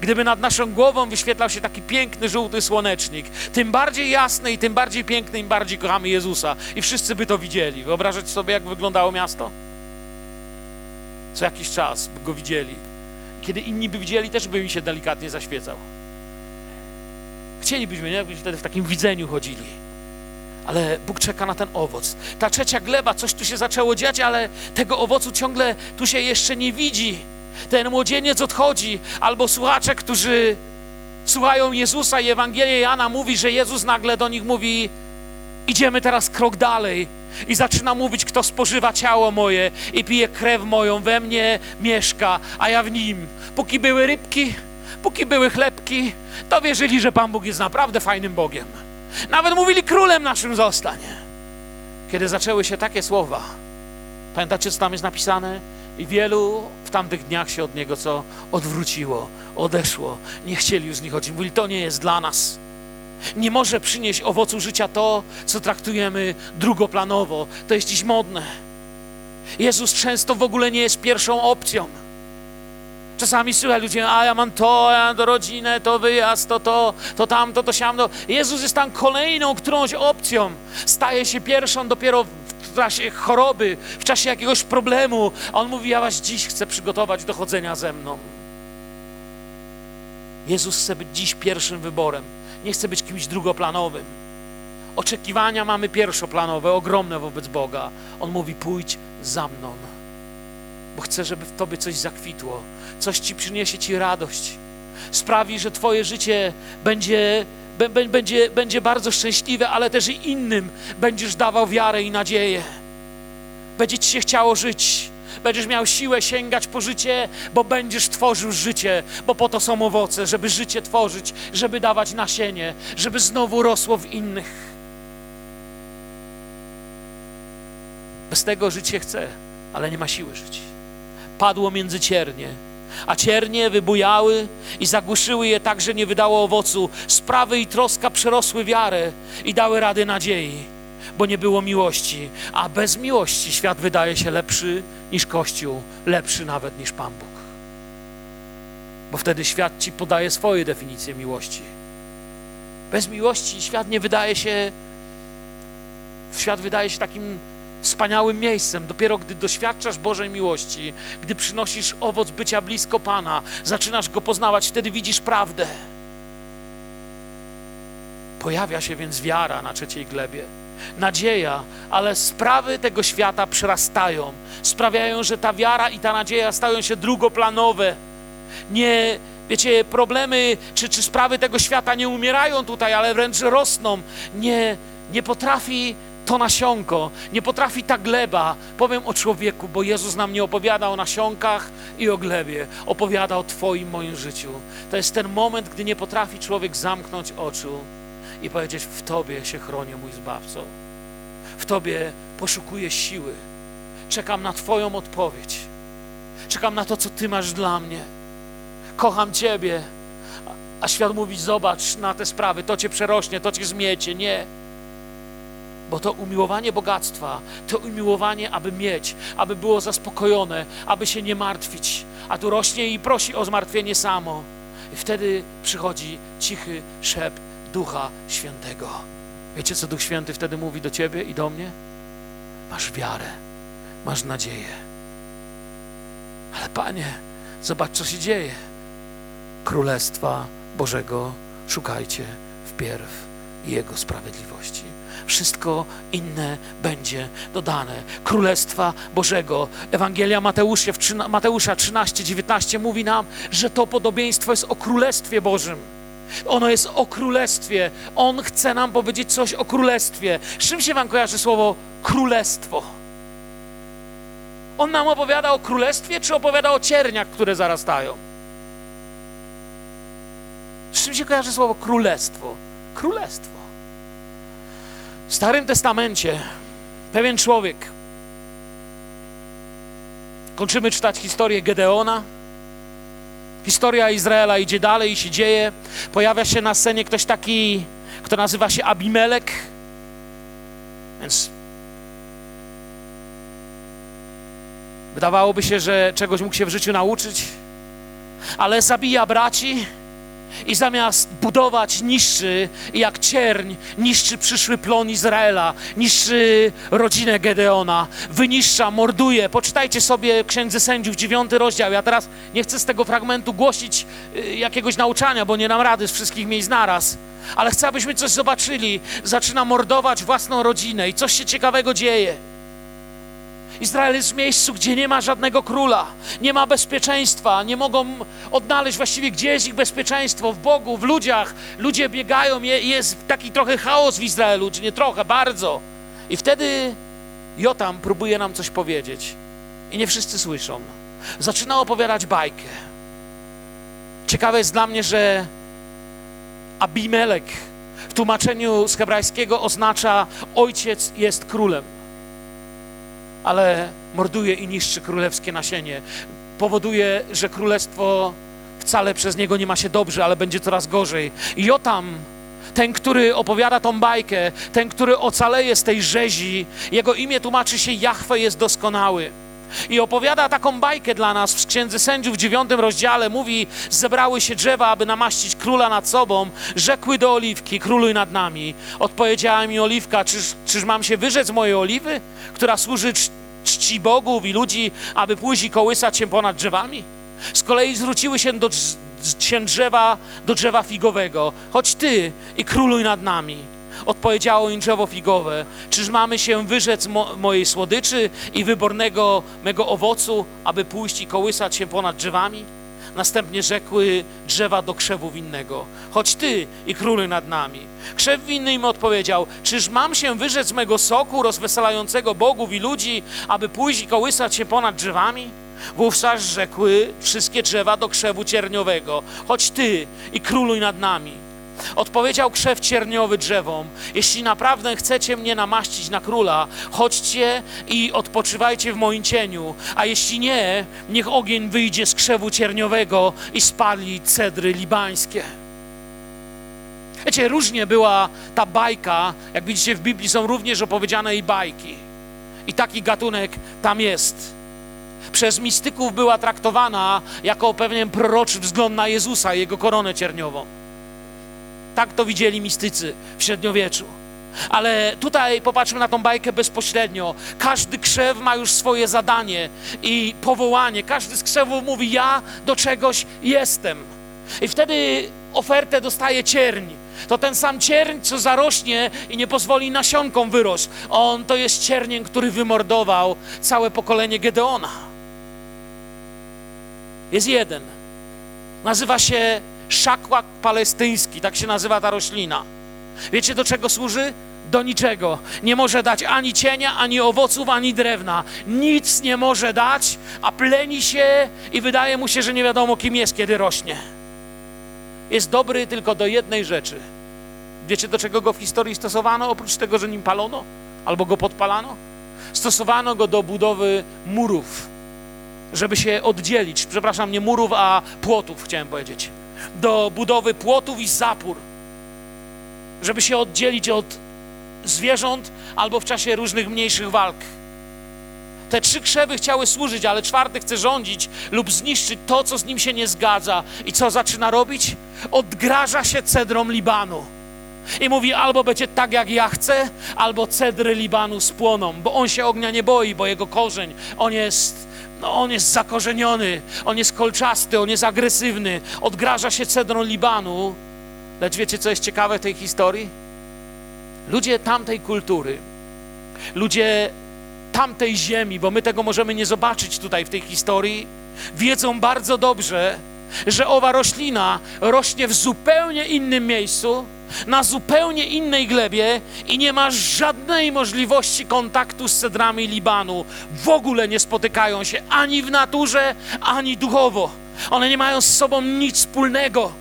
gdyby nad naszą głową wyświetlał się taki piękny, żółty słonecznik. Tym bardziej jasny i tym bardziej piękny, im bardziej kochamy Jezusa. I wszyscy by to widzieli. Wyobrażacie sobie, jak wyglądało miasto? Co jakiś czas by go widzieli. Kiedy inni by widzieli, też by mi się delikatnie zaświecał. Chcielibyśmy, nie? Jakbyśmy wtedy w takim widzeniu chodzili. Ale Bóg czeka na ten owoc. Ta trzecia gleba, coś tu się zaczęło dziać, ale tego owocu ciągle tu się jeszcze nie widzi. Ten młodzieniec odchodzi, albo słuchacze, którzy słuchają Jezusa i Ewangelię Jana mówi, że Jezus nagle do nich mówi: Idziemy teraz krok dalej i zaczyna mówić, kto spożywa ciało moje i pije krew moją, we mnie mieszka, a ja w nim. Póki były rybki, póki były chlebki, to wierzyli, że Pan Bóg jest naprawdę fajnym Bogiem. Nawet mówili, królem naszym zostanie. Kiedy zaczęły się takie słowa, pamiętacie, co tam jest napisane? I wielu w tamtych dniach się od Niego co odwróciło, odeszło. Nie chcieli już z nich chodzić. Mówili, to nie jest dla nas. Nie może przynieść owocu życia to, co traktujemy drugoplanowo. To jest dziś modne. Jezus często w ogóle nie jest pierwszą opcją. Czasami słychać ludzie, a ja mam to, ja mam to rodzinę, to wyjazd, to to, to tamto, to siamto. Jezus jest tam kolejną którąś opcją. Staje się pierwszą dopiero w czasie choroby, w czasie jakiegoś problemu. A On mówi, ja was dziś chcę przygotować do chodzenia ze mną. Jezus chce być dziś pierwszym wyborem nie chce być kimś drugoplanowym. Oczekiwania mamy pierwszoplanowe, ogromne wobec Boga. On mówi: pójdź za mną, bo chcę, żeby w tobie coś zakwitło, coś ci przyniesie ci radość, sprawi, że twoje życie będzie, będzie, będzie bardzo szczęśliwe, ale też i innym będziesz dawał wiarę i nadzieję. Będzie ci się chciało żyć Będziesz miał siłę sięgać po życie, bo będziesz tworzył życie, bo po to są owoce, żeby życie tworzyć, żeby dawać nasienie, żeby znowu rosło w innych. Bez tego życie chce, ale nie ma siły żyć. Padło między ciernie a ciernie wybujały i zagłuszyły je tak, że nie wydało owocu. Sprawy i troska przerosły wiarę i dały rady nadziei, bo nie było miłości, a bez miłości świat wydaje się lepszy niż Kościół, lepszy nawet niż Pan Bóg. Bo wtedy świat ci podaje swoje definicje miłości. Bez miłości świat nie wydaje się, świat wydaje się takim wspaniałym miejscem. Dopiero gdy doświadczasz Bożej miłości, gdy przynosisz owoc bycia blisko Pana, zaczynasz Go poznawać, wtedy widzisz prawdę. Pojawia się więc wiara na trzeciej glebie, nadzieja, ale sprawy tego świata przerastają, sprawiają, że ta wiara i ta nadzieja stają się drugoplanowe. Nie, wiecie, problemy czy, czy sprawy tego świata nie umierają tutaj, ale wręcz rosną. Nie, nie potrafi to nasionko, nie potrafi ta gleba. Powiem o człowieku, bo Jezus nam nie opowiada o nasionkach i o glebie, opowiada o Twoim, moim życiu. To jest ten moment, gdy nie potrafi człowiek zamknąć oczu i powiedzieć: W Tobie się chronię, mój zbawco. W Tobie poszukuję siły. Czekam na Twoją odpowiedź. Czekam na to, co Ty masz dla mnie. Kocham Ciebie. A, świat mówi: Zobacz na te sprawy, to Cię przerośnie, to Cię zmiecie. Nie. Bo to umiłowanie bogactwa, to umiłowanie, aby mieć, aby było zaspokojone, aby się nie martwić. A tu rośnie i prosi o zmartwienie samo. I wtedy przychodzi cichy szept Ducha Świętego. Wiecie, co Duch Święty wtedy mówi do ciebie i do mnie? Masz wiarę, masz nadzieję. Ale Panie, zobacz, co się dzieje. Królestwa Bożego szukajcie wpierw Jego sprawiedliwości. Wszystko inne będzie dodane. Królestwa Bożego. Ewangelia Mateusza, Mateusza 13, 19 mówi nam, że to podobieństwo jest o Królestwie Bożym. Ono jest o królestwie. On chce nam powiedzieć coś o królestwie. Z czym się wam kojarzy słowo królestwo? On nam opowiada o królestwie, czy opowiada o cierniach, które zarastają? Z czym się kojarzy słowo królestwo? Królestwo. W Starym Testamencie pewien człowiek, kończymy czytać historię Gedeona, Historia Izraela idzie dalej i się dzieje. Pojawia się na scenie ktoś taki, kto nazywa się Abimelek. Więc wydawałoby się, że czegoś mógł się w życiu nauczyć, ale zabija braci i zamiast budować, niszczy jak cierń, niszczy przyszły plon Izraela, niszczy rodzinę Gedeona, wyniszcza, morduje. Poczytajcie sobie Księdze Sędziów, dziewiąty rozdział. Ja teraz nie chcę z tego fragmentu głosić y, jakiegoś nauczania, bo nie nam rady z wszystkich miejsc naraz. Ale chcę, abyśmy coś zobaczyli. Zaczyna mordować własną rodzinę i coś się ciekawego dzieje. Izrael jest w miejscu, gdzie nie ma żadnego króla, nie ma bezpieczeństwa, nie mogą odnaleźć właściwie, gdzie jest ich bezpieczeństwo, w Bogu, w ludziach. Ludzie biegają, jest taki trochę chaos w Izraelu, czy nie trochę, bardzo. I wtedy Jotam próbuje nam coś powiedzieć i nie wszyscy słyszą. Zaczyna opowiadać bajkę. Ciekawe jest dla mnie, że Abimelek w tłumaczeniu z hebrajskiego oznacza ojciec jest królem ale morduje i niszczy królewskie nasienie. Powoduje, że królestwo wcale przez niego nie ma się dobrze, ale będzie coraz gorzej. Jotam, ten, który opowiada tą bajkę, ten, który ocaleje z tej rzezi, jego imię tłumaczy się Jahwe jest doskonały. I opowiada taką bajkę dla nas w Księdze Sędziów w dziewiątym rozdziale. Mówi, zebrały się drzewa, aby namaścić króla nad sobą. Rzekły do oliwki, króluj nad nami. Odpowiedziała mi oliwka, czyż, czyż mam się wyrzec mojej oliwy, która służy czci bogów i ludzi, aby pójść i kołysać się ponad drzewami? Z kolei zwróciły się do drzewa, do drzewa figowego. Chodź ty i króluj nad nami. Odpowiedziało im drzewo figowe, czyż mamy się wyrzec mo mojej słodyczy i wybornego mego owocu, aby pójść i kołysać się ponad drzewami? Następnie rzekły drzewa do krzewu winnego, chodź ty i króluj nad nami. Krzew winny im odpowiedział, czyż mam się wyrzec mego soku rozweselającego bogów i ludzi, aby pójść i kołysać się ponad drzewami? Wówczas rzekły wszystkie drzewa do krzewu cierniowego, chodź ty i króluj nad nami. Odpowiedział krzew cierniowy drzewom: Jeśli naprawdę chcecie mnie namaścić na króla, chodźcie i odpoczywajcie w moim cieniu, a jeśli nie, niech ogień wyjdzie z krzewu cierniowego i spali cedry libańskie. Wiecie, różnie była ta bajka, jak widzicie w Biblii są również opowiedziane i bajki. I taki gatunek tam jest. Przez mistyków była traktowana jako pewien proroczy wzgląd na Jezusa jego koronę cierniową. Tak to widzieli mistycy w średniowieczu. Ale tutaj popatrzmy na tą bajkę bezpośrednio. Każdy krzew ma już swoje zadanie i powołanie. Każdy z krzewów mówi: Ja do czegoś jestem. I wtedy ofertę dostaje cierń. To ten sam cierń, co zarośnie i nie pozwoli nasionkom wyrość. On to jest cierniem, który wymordował całe pokolenie Gedeona. Jest jeden. Nazywa się szakłak palestyński, tak się nazywa ta roślina. Wiecie do czego służy? Do niczego. Nie może dać ani cienia, ani owoców, ani drewna. Nic nie może dać, a pleni się i wydaje mu się, że nie wiadomo kim jest, kiedy rośnie. Jest dobry tylko do jednej rzeczy. Wiecie do czego go w historii stosowano, oprócz tego, że nim palono albo go podpalano? Stosowano go do budowy murów, żeby się oddzielić. Przepraszam, nie murów, a płotów, chciałem powiedzieć. Do budowy płotów i zapór żeby się oddzielić od zwierząt albo w czasie różnych mniejszych walk. Te trzy krzewy chciały służyć, ale czwarty chce rządzić lub zniszczyć to, co z nim się nie zgadza. I co zaczyna robić? Odgraża się cedrom Libanu. I mówi, albo będzie tak, jak ja chcę, albo cedry Libanu spłoną, bo on się ognia nie boi, bo jego korzeń, on jest, no, on jest zakorzeniony, on jest kolczasty, on jest agresywny, odgraża się cedrom Libanu, Lecz wiecie, co jest ciekawe w tej historii? Ludzie tamtej kultury, ludzie tamtej ziemi, bo my tego możemy nie zobaczyć tutaj w tej historii, wiedzą bardzo dobrze, że owa roślina rośnie w zupełnie innym miejscu, na zupełnie innej glebie i nie ma żadnej możliwości kontaktu z cedrami Libanu. W ogóle nie spotykają się ani w naturze, ani duchowo. One nie mają z sobą nic wspólnego.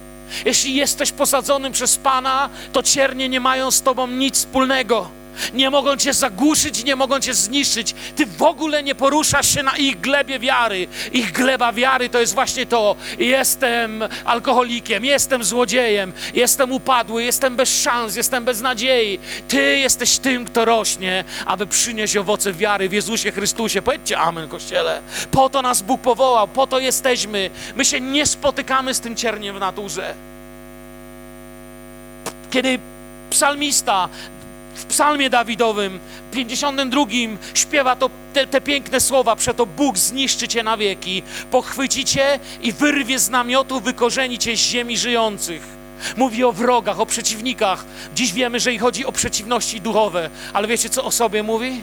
Jeśli jesteś posadzonym przez Pana, to ciernie nie mają z Tobą nic wspólnego. Nie mogą Cię zagłuszyć, nie mogą Cię zniszczyć. Ty w ogóle nie poruszasz się na ich glebie wiary. Ich gleba wiary to jest właśnie to. Jestem alkoholikiem, jestem złodziejem, jestem upadły, jestem bez szans, jestem bez nadziei. Ty jesteś tym, kto rośnie, aby przynieść owoce wiary w Jezusie Chrystusie. Powiedzcie amen, Kościele. Po to nas Bóg powołał, po to jesteśmy. My się nie spotykamy z tym cierniem w naturze. Kiedy psalmista w psalmie Dawidowym, 52, śpiewa to, te, te, piękne słowa, przeto Bóg zniszczy cię na wieki, pochwyci cię i wyrwie z namiotu, wykorzeni cię z ziemi żyjących. Mówi o wrogach, o przeciwnikach. Dziś wiemy, że i chodzi o przeciwności duchowe, ale wiecie, co o sobie mówi?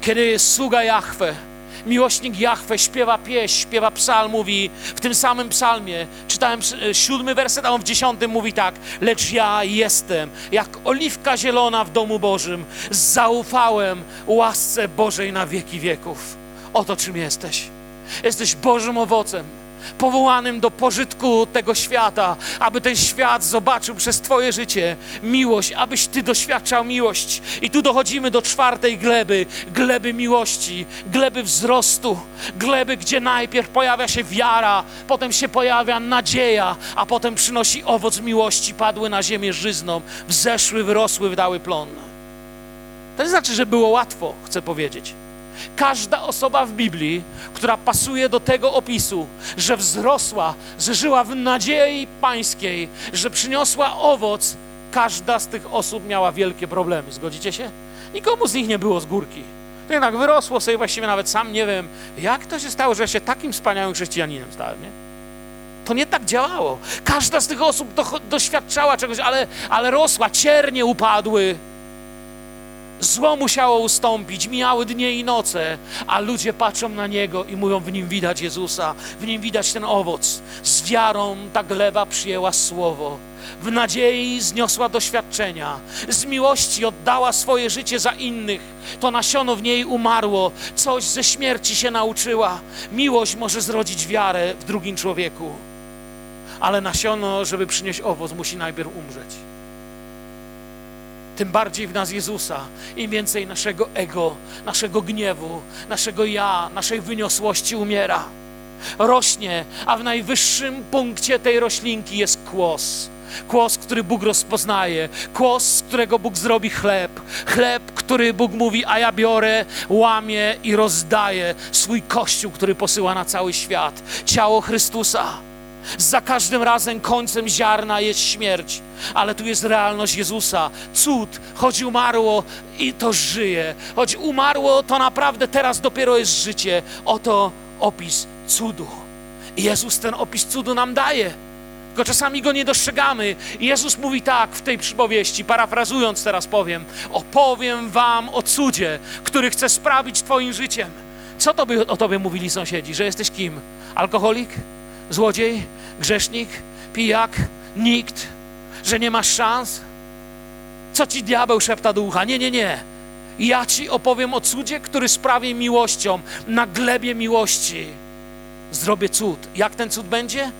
Kiedy sługa Jahwe, miłośnik Jahwe śpiewa pieśń, śpiewa psalm, mówi w tym samym psalmie, czytałem e, siódmy werset, a on w dziesiątym mówi tak, lecz ja jestem jak oliwka zielona w domu Bożym, zaufałem łasce Bożej na wieki wieków. Oto czym jesteś. Jesteś Bożym owocem powołanym do pożytku tego świata, aby ten świat zobaczył przez Twoje życie miłość, abyś Ty doświadczał miłość. I tu dochodzimy do czwartej gleby, gleby miłości, gleby wzrostu, gleby, gdzie najpierw pojawia się wiara, potem się pojawia nadzieja, a potem przynosi owoc miłości, padły na ziemię żyzną, wzeszły, wyrosły, wydały plon. To nie znaczy, że było łatwo, chcę powiedzieć. Każda osoba w Biblii, która pasuje do tego opisu, że wzrosła, że żyła w nadziei pańskiej, że przyniosła owoc, każda z tych osób miała wielkie problemy. Zgodzicie się? Nikomu z nich nie było z górki. To jednak wyrosło sobie właściwie nawet sam nie wiem, jak to się stało, że ja się takim wspaniałym chrześcijaninem stałem, nie? To nie tak działało. Każda z tych osób do, doświadczała czegoś, ale, ale rosła, ciernie upadły, Zło musiało ustąpić, mijały dnie i noce, a ludzie patrzą na Niego i mówią, w Nim widać Jezusa, w Nim widać ten owoc. Z wiarą ta gleba przyjęła słowo, w nadziei zniosła doświadczenia, z miłości oddała swoje życie za innych. To nasiono w niej umarło, coś ze śmierci się nauczyła. Miłość może zrodzić wiarę w drugim człowieku. ale nasiono, żeby przynieść owoc, musi najpierw umrzeć. Tym bardziej w nas Jezusa, im więcej naszego ego, naszego gniewu, naszego ja, naszej wyniosłości umiera. Rośnie, a w najwyższym punkcie tej roślinki jest kłos. Kłos, który Bóg rozpoznaje, kłos, z którego Bóg zrobi chleb. Chleb, który Bóg mówi, a ja biorę, łamię i rozdaję swój kościół, który posyła na cały świat. Ciało Chrystusa. Za każdym razem końcem ziarna jest śmierć, ale tu jest realność Jezusa. Cud, choć umarło i to żyje. Choć umarło, to naprawdę teraz dopiero jest życie. Oto opis cudu. Jezus ten opis cudu nam daje. Tylko czasami go nie dostrzegamy. Jezus mówi tak w tej przypowieści, parafrazując teraz powiem: Opowiem wam o cudzie, który chcę sprawić Twoim życiem. Co by o tobie mówili sąsiedzi? Że jesteś kim? Alkoholik? Złodziej? Grzesznik? Pijak? Nikt? Że nie masz szans? Co ci diabeł szepta do ucha? Nie, nie, nie. Ja ci opowiem o cudzie, który sprawi miłością, na glebie miłości. Zrobię cud. Jak ten cud będzie?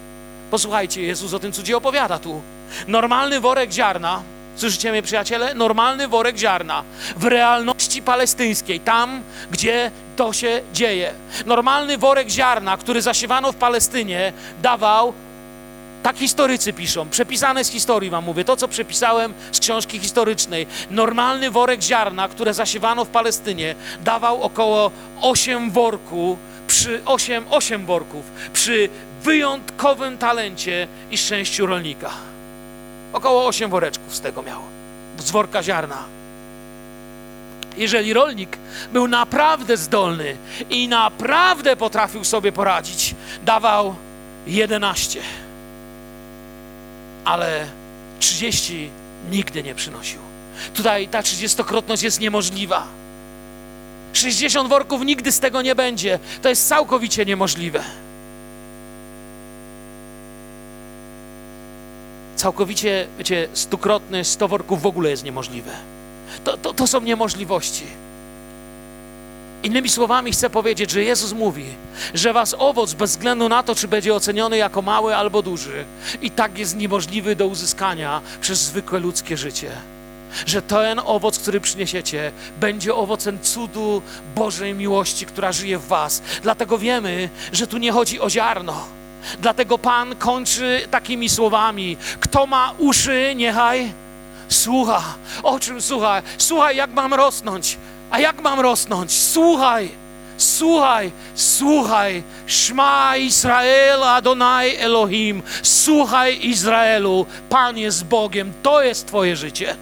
Posłuchajcie, Jezus o tym cudzie opowiada tu. Normalny worek ziarna, słyszycie mnie przyjaciele? Normalny worek ziarna w realności palestyńskiej, tam gdzie to się dzieje. Normalny worek ziarna, który zasiewano w Palestynie, dawał tak historycy piszą, przepisane z historii wam mówię, to co przepisałem z książki historycznej. Normalny worek ziarna, które zasiewano w Palestynie, dawał około 8 worku, przy 8, 8 worków, przy wyjątkowym talencie i szczęściu rolnika. Około 8 woreczków z tego miał, z worka ziarna. Jeżeli rolnik był naprawdę zdolny i naprawdę potrafił sobie poradzić, dawał 11 ale 30 nigdy nie przynosił. Tutaj ta trzydziestokrotność jest niemożliwa. 60 worków nigdy z tego nie będzie. To jest całkowicie niemożliwe. Całkowicie, wiecie, stukrotny 100 worków w ogóle jest niemożliwe. To, to, to są niemożliwości. Innymi słowami chcę powiedzieć, że Jezus mówi, że was owoc bez względu na to, czy będzie oceniony jako mały albo duży, i tak jest niemożliwy do uzyskania przez zwykłe ludzkie życie. Że ten owoc, który przyniesiecie, będzie owocem cudu Bożej miłości, która żyje w was. Dlatego wiemy, że tu nie chodzi o ziarno. Dlatego Pan kończy takimi słowami: Kto ma uszy, niechaj słucha. O czym słucha? Słuchaj, jak mam rosnąć. A jak mam rosnąć? Słuchaj, słuchaj, słuchaj. Szma Izrael Adonai Elohim. Słuchaj Izraelu, Pan jest Bogiem. To jest Twoje życie.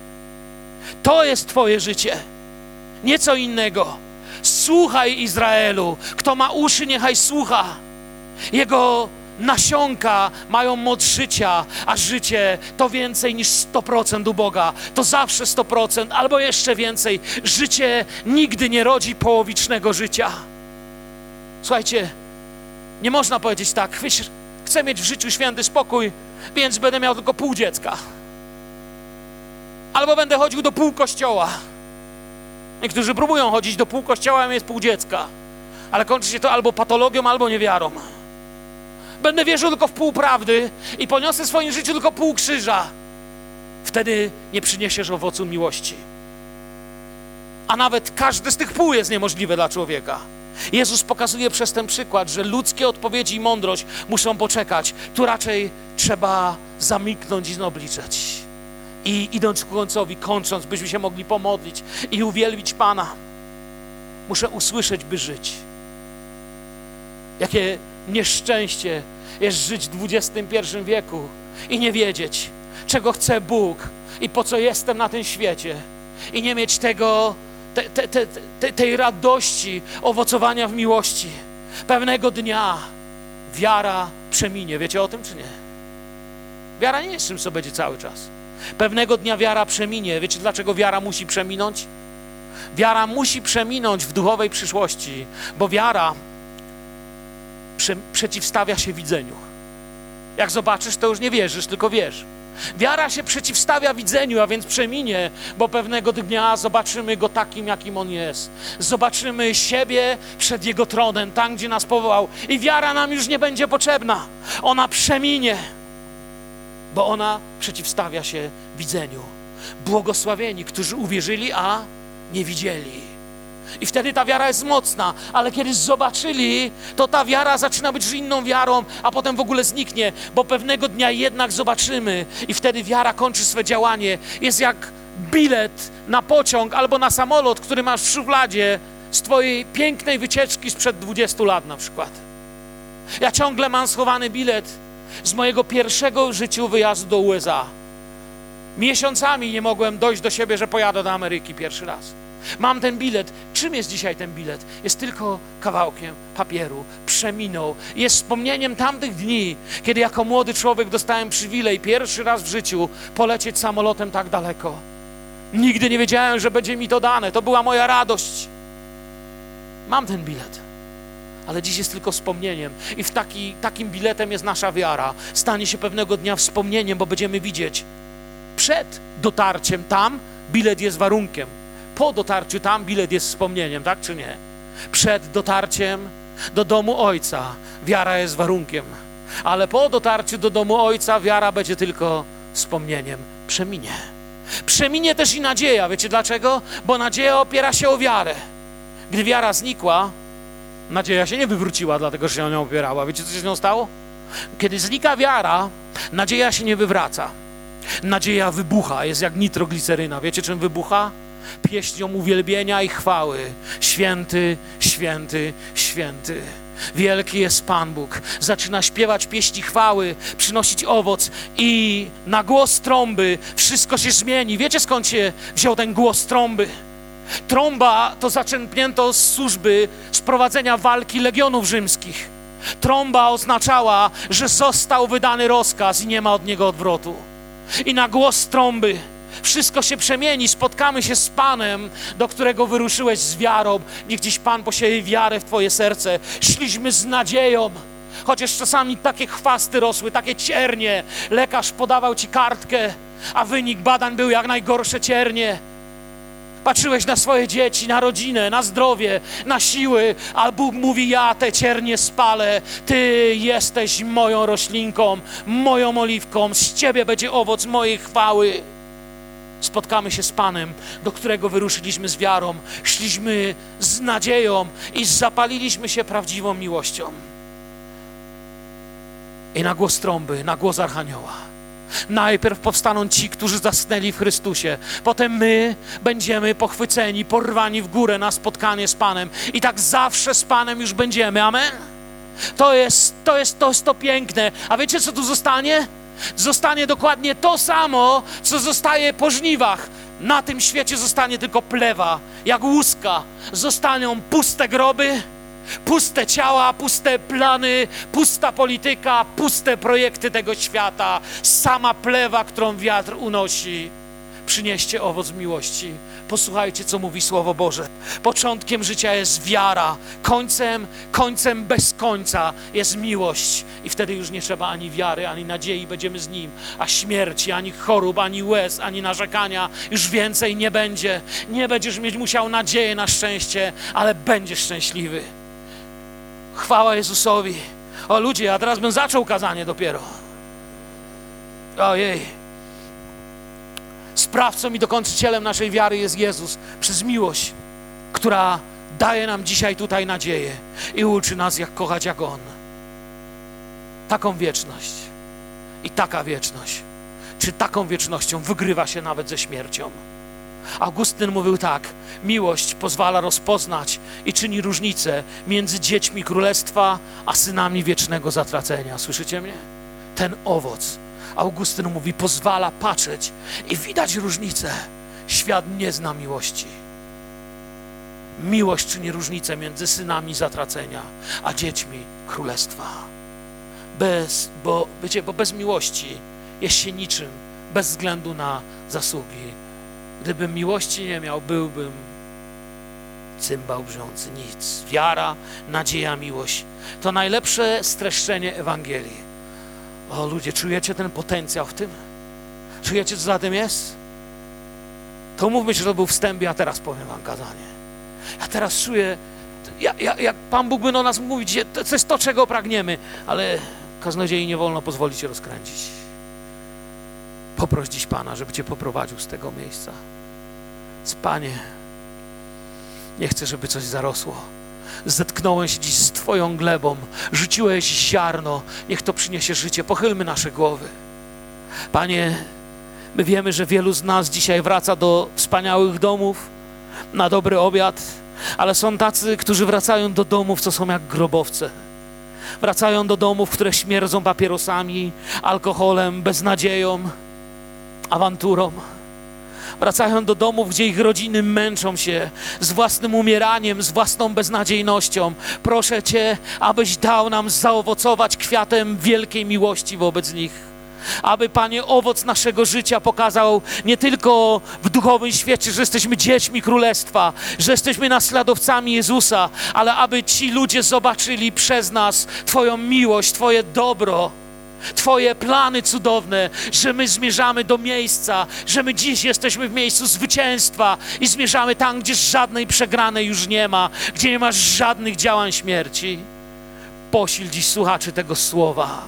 To jest Twoje życie. Nieco innego. Słuchaj Izraelu. Kto ma uszy, niechaj słucha. Jego nasionka mają moc życia, a życie to więcej niż 100% u Boga. To zawsze 100% albo jeszcze więcej. Życie nigdy nie rodzi połowicznego życia. Słuchajcie, nie można powiedzieć tak, chcę mieć w życiu święty spokój, więc będę miał tylko pół dziecka. Albo będę chodził do pół kościoła. Niektórzy próbują chodzić do pół kościoła, a jest pół dziecka. Ale kończy się to albo patologią, albo niewiarą. Będę wierzył tylko w pół prawdy i poniosę w swoim życiu tylko pół krzyża. Wtedy nie przyniesiesz owocu miłości. A nawet każdy z tych pół jest niemożliwe dla człowieka. Jezus pokazuje przez ten przykład, że ludzkie odpowiedzi i mądrość muszą poczekać. Tu raczej trzeba zamiknąć i obliczać. I idąc ku końcowi, kończąc, byśmy się mogli pomodlić i uwielbić Pana, muszę usłyszeć, by żyć. Jakie nieszczęście jest żyć w XXI wieku i nie wiedzieć, czego chce Bóg i po co jestem na tym świecie, i nie mieć tego, te, te, te, tej radości owocowania w miłości. Pewnego dnia wiara przeminie. Wiecie o tym, czy nie? Wiara nie jest czymś, co będzie cały czas. Pewnego dnia wiara przeminie. Wiecie, dlaczego wiara musi przeminąć? Wiara musi przeminąć w duchowej przyszłości, bo wiara prze, przeciwstawia się widzeniu. Jak zobaczysz, to już nie wierzysz, tylko wiesz. Wiara się przeciwstawia widzeniu, a więc przeminie, bo pewnego dnia zobaczymy Go takim, jakim On jest. Zobaczymy siebie przed Jego tronem, tam, gdzie nas powołał. I wiara nam już nie będzie potrzebna. Ona przeminie. bo ona przeciwstawia się widzeniu. Błogosławieni, którzy uwierzyli, a nie widzieli. I wtedy ta wiara jest mocna, ale kiedy zobaczyli, to ta wiara zaczyna być inną wiarą, a potem w ogóle zniknie, bo pewnego dnia jednak zobaczymy i wtedy wiara kończy swe działanie. Jest jak bilet na pociąg albo na samolot, który masz w szufladzie z twojej pięknej wycieczki sprzed 20 lat na przykład. Ja ciągle mam schowany bilet z mojego pierwszego w życiu wyjazdu do USA. Miesiącami nie mogłem dojść do siebie, że pojadę do Ameryki pierwszy raz. Mam ten bilet. Czym jest dzisiaj ten bilet? Jest tylko kawałkiem papieru. Przeminął. Jest wspomnieniem tamtych dni, kiedy jako młody człowiek dostałem przywilej pierwszy raz w życiu polecieć samolotem tak daleko. Nigdy nie wiedziałem, że będzie mi to dane. To była moja radość. Mam ten bilet. Ale dziś jest tylko wspomnieniem, i w taki, takim biletem jest nasza wiara. Stanie się pewnego dnia wspomnieniem, bo będziemy widzieć. Przed dotarciem tam bilet jest warunkiem po dotarciu tam bilet jest wspomnieniem, tak czy nie? Przed dotarciem do domu Ojca wiara jest warunkiem, ale po dotarciu do domu Ojca wiara będzie tylko wspomnieniem. Przeminie. Przeminie też i nadzieja. Wiecie dlaczego? Bo nadzieja opiera się o wiarę. Gdy wiara znikła, nadzieja się nie wywróciła, dlatego że się o nią opierała. Wiecie, co się z nią stało? Kiedy znika wiara, nadzieja się nie wywraca. Nadzieja wybucha, jest jak nitrogliceryna. Wiecie, czym wybucha? Pieśnią uwielbienia i chwały. Święty, święty, święty. Wielki jest Pan Bóg. Zaczyna śpiewać pieśni chwały, przynosić owoc i na głos trąby wszystko się zmieni. Wiecie skąd się wziął ten głos trąby? Trąba to zaczerpnięto z służby sprowadzenia walki legionów rzymskich. Trąba oznaczała, że został wydany rozkaz i nie ma od niego odwrotu. I na głos trąby wszystko się przemieni, spotkamy się z Panem, do którego wyruszyłeś z wiarą. Niech dziś Pan posieje wiarę w Twoje serce. Szliśmy z nadzieją. Chociaż czasami takie chwasty rosły, takie ciernie. Lekarz podawał Ci kartkę, a wynik badań był jak najgorsze ciernie. Patrzyłeś na swoje dzieci, na rodzinę, na zdrowie, na siły, a Bóg mówi: Ja te ciernie spalę. Ty jesteś moją roślinką, moją oliwką, z ciebie będzie owoc mojej chwały spotkamy się z Panem, do którego wyruszyliśmy z wiarą, szliśmy z nadzieją i zapaliliśmy się prawdziwą miłością. I na głos trąby, na głos Archanioła. Najpierw powstaną ci, którzy zasnęli w Chrystusie. Potem my będziemy pochwyceni, porwani w górę na spotkanie z Panem. I tak zawsze z Panem już będziemy. Amen? To jest to, jest, to, jest to piękne. A wiecie, co tu zostanie? Zostanie dokładnie to samo, co zostaje po żniwach. Na tym świecie zostanie tylko plewa, jak łuska. Zostaną puste groby, puste ciała, puste plany, pusta polityka, puste projekty tego świata, sama plewa, którą wiatr unosi przynieście owoc miłości. Posłuchajcie, co mówi Słowo Boże. Początkiem życia jest wiara, końcem, końcem bez końca jest miłość. I wtedy już nie trzeba ani wiary, ani nadziei, będziemy z Nim, a śmierci, ani chorób, ani łez, ani narzekania już więcej nie będzie. Nie będziesz mieć musiał nadzieję na szczęście, ale będziesz szczęśliwy. Chwała Jezusowi. O ludzie, a teraz bym zaczął kazanie dopiero. Ojej. Sprawcą i dokończycielem naszej wiary jest Jezus przez miłość, która daje nam dzisiaj tutaj nadzieję i uczy nas, jak kochać jak On. Taką wieczność i taka wieczność, czy taką wiecznością wygrywa się nawet ze śmiercią. Augustyn mówił tak: miłość pozwala rozpoznać i czyni różnicę między dziećmi królestwa a synami wiecznego zatracenia. Słyszycie mnie? Ten owoc Augustyn mówi, pozwala patrzeć i widać różnicę. Świat nie zna miłości. Miłość czyni różnicę między synami zatracenia, a dziećmi królestwa. Bez, bo, wiecie, bo bez miłości jest się niczym, bez względu na zasługi. Gdybym miłości nie miał, byłbym cymbał brzący, nic. Wiara, nadzieja, miłość to najlepsze streszczenie Ewangelii. O ludzie, czujecie ten potencjał w tym? Czujecie, co za tym jest? To mówmy, że to był wstęp, ja teraz powiem wam kazanie. Ja teraz czuję, ja, ja, jak Pan Bóg by do nas mówić, to jest to, czego pragniemy, ale kaznodziei nie wolno pozwolić się rozkręcić. Poproś dziś Pana, żeby Cię poprowadził z tego miejsca. Panie, nie chcę, żeby coś zarosło. Zetknąłeś dziś z Twoją glebą, rzuciłeś ziarno, niech to przyniesie życie. Pochylmy nasze głowy. Panie, my wiemy, że wielu z nas dzisiaj wraca do wspaniałych domów na dobry obiad, ale są tacy, którzy wracają do domów, co są jak grobowce. Wracają do domów, które śmierdzą papierosami, alkoholem, beznadzieją, awanturą. Wracają do domów, gdzie ich rodziny męczą się z własnym umieraniem, z własną beznadziejnością. Proszę Cię, abyś dał nam zaowocować kwiatem wielkiej miłości wobec nich. Aby, Panie, owoc naszego życia pokazał nie tylko w duchowym świecie, że jesteśmy dziećmi Królestwa, że jesteśmy naśladowcami Jezusa, ale aby ci ludzie zobaczyli przez nas Twoją miłość, Twoje dobro. Twoje plany cudowne, że my zmierzamy do miejsca, że my dziś jesteśmy w miejscu zwycięstwa i zmierzamy tam, gdzie żadnej przegranej już nie ma, gdzie nie ma żadnych działań śmierci. Posil dziś słuchaczy tego słowa.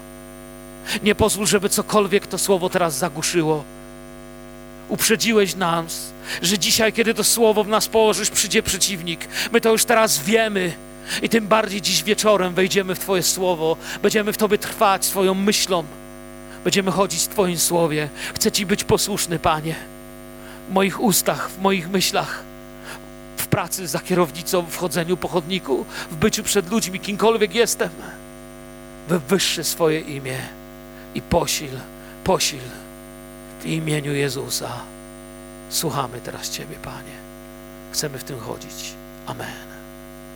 Nie pozwól, żeby cokolwiek to słowo teraz zagłuszyło. Uprzedziłeś nas, że dzisiaj, kiedy to słowo w nas położysz, przyjdzie przeciwnik. My to już teraz wiemy. I tym bardziej dziś wieczorem wejdziemy w Twoje słowo, będziemy w Tobie trwać swoją myślą, będziemy chodzić w Twoim słowie. Chcę Ci być posłuszny, Panie, w moich ustach, w moich myślach, w pracy za kierownicą, w chodzeniu po chodniku, w byciu przed ludźmi, kimkolwiek jestem. Wywyższy swoje imię i posil, posil w imieniu Jezusa. Słuchamy teraz Ciebie, Panie. Chcemy w tym chodzić. Amen.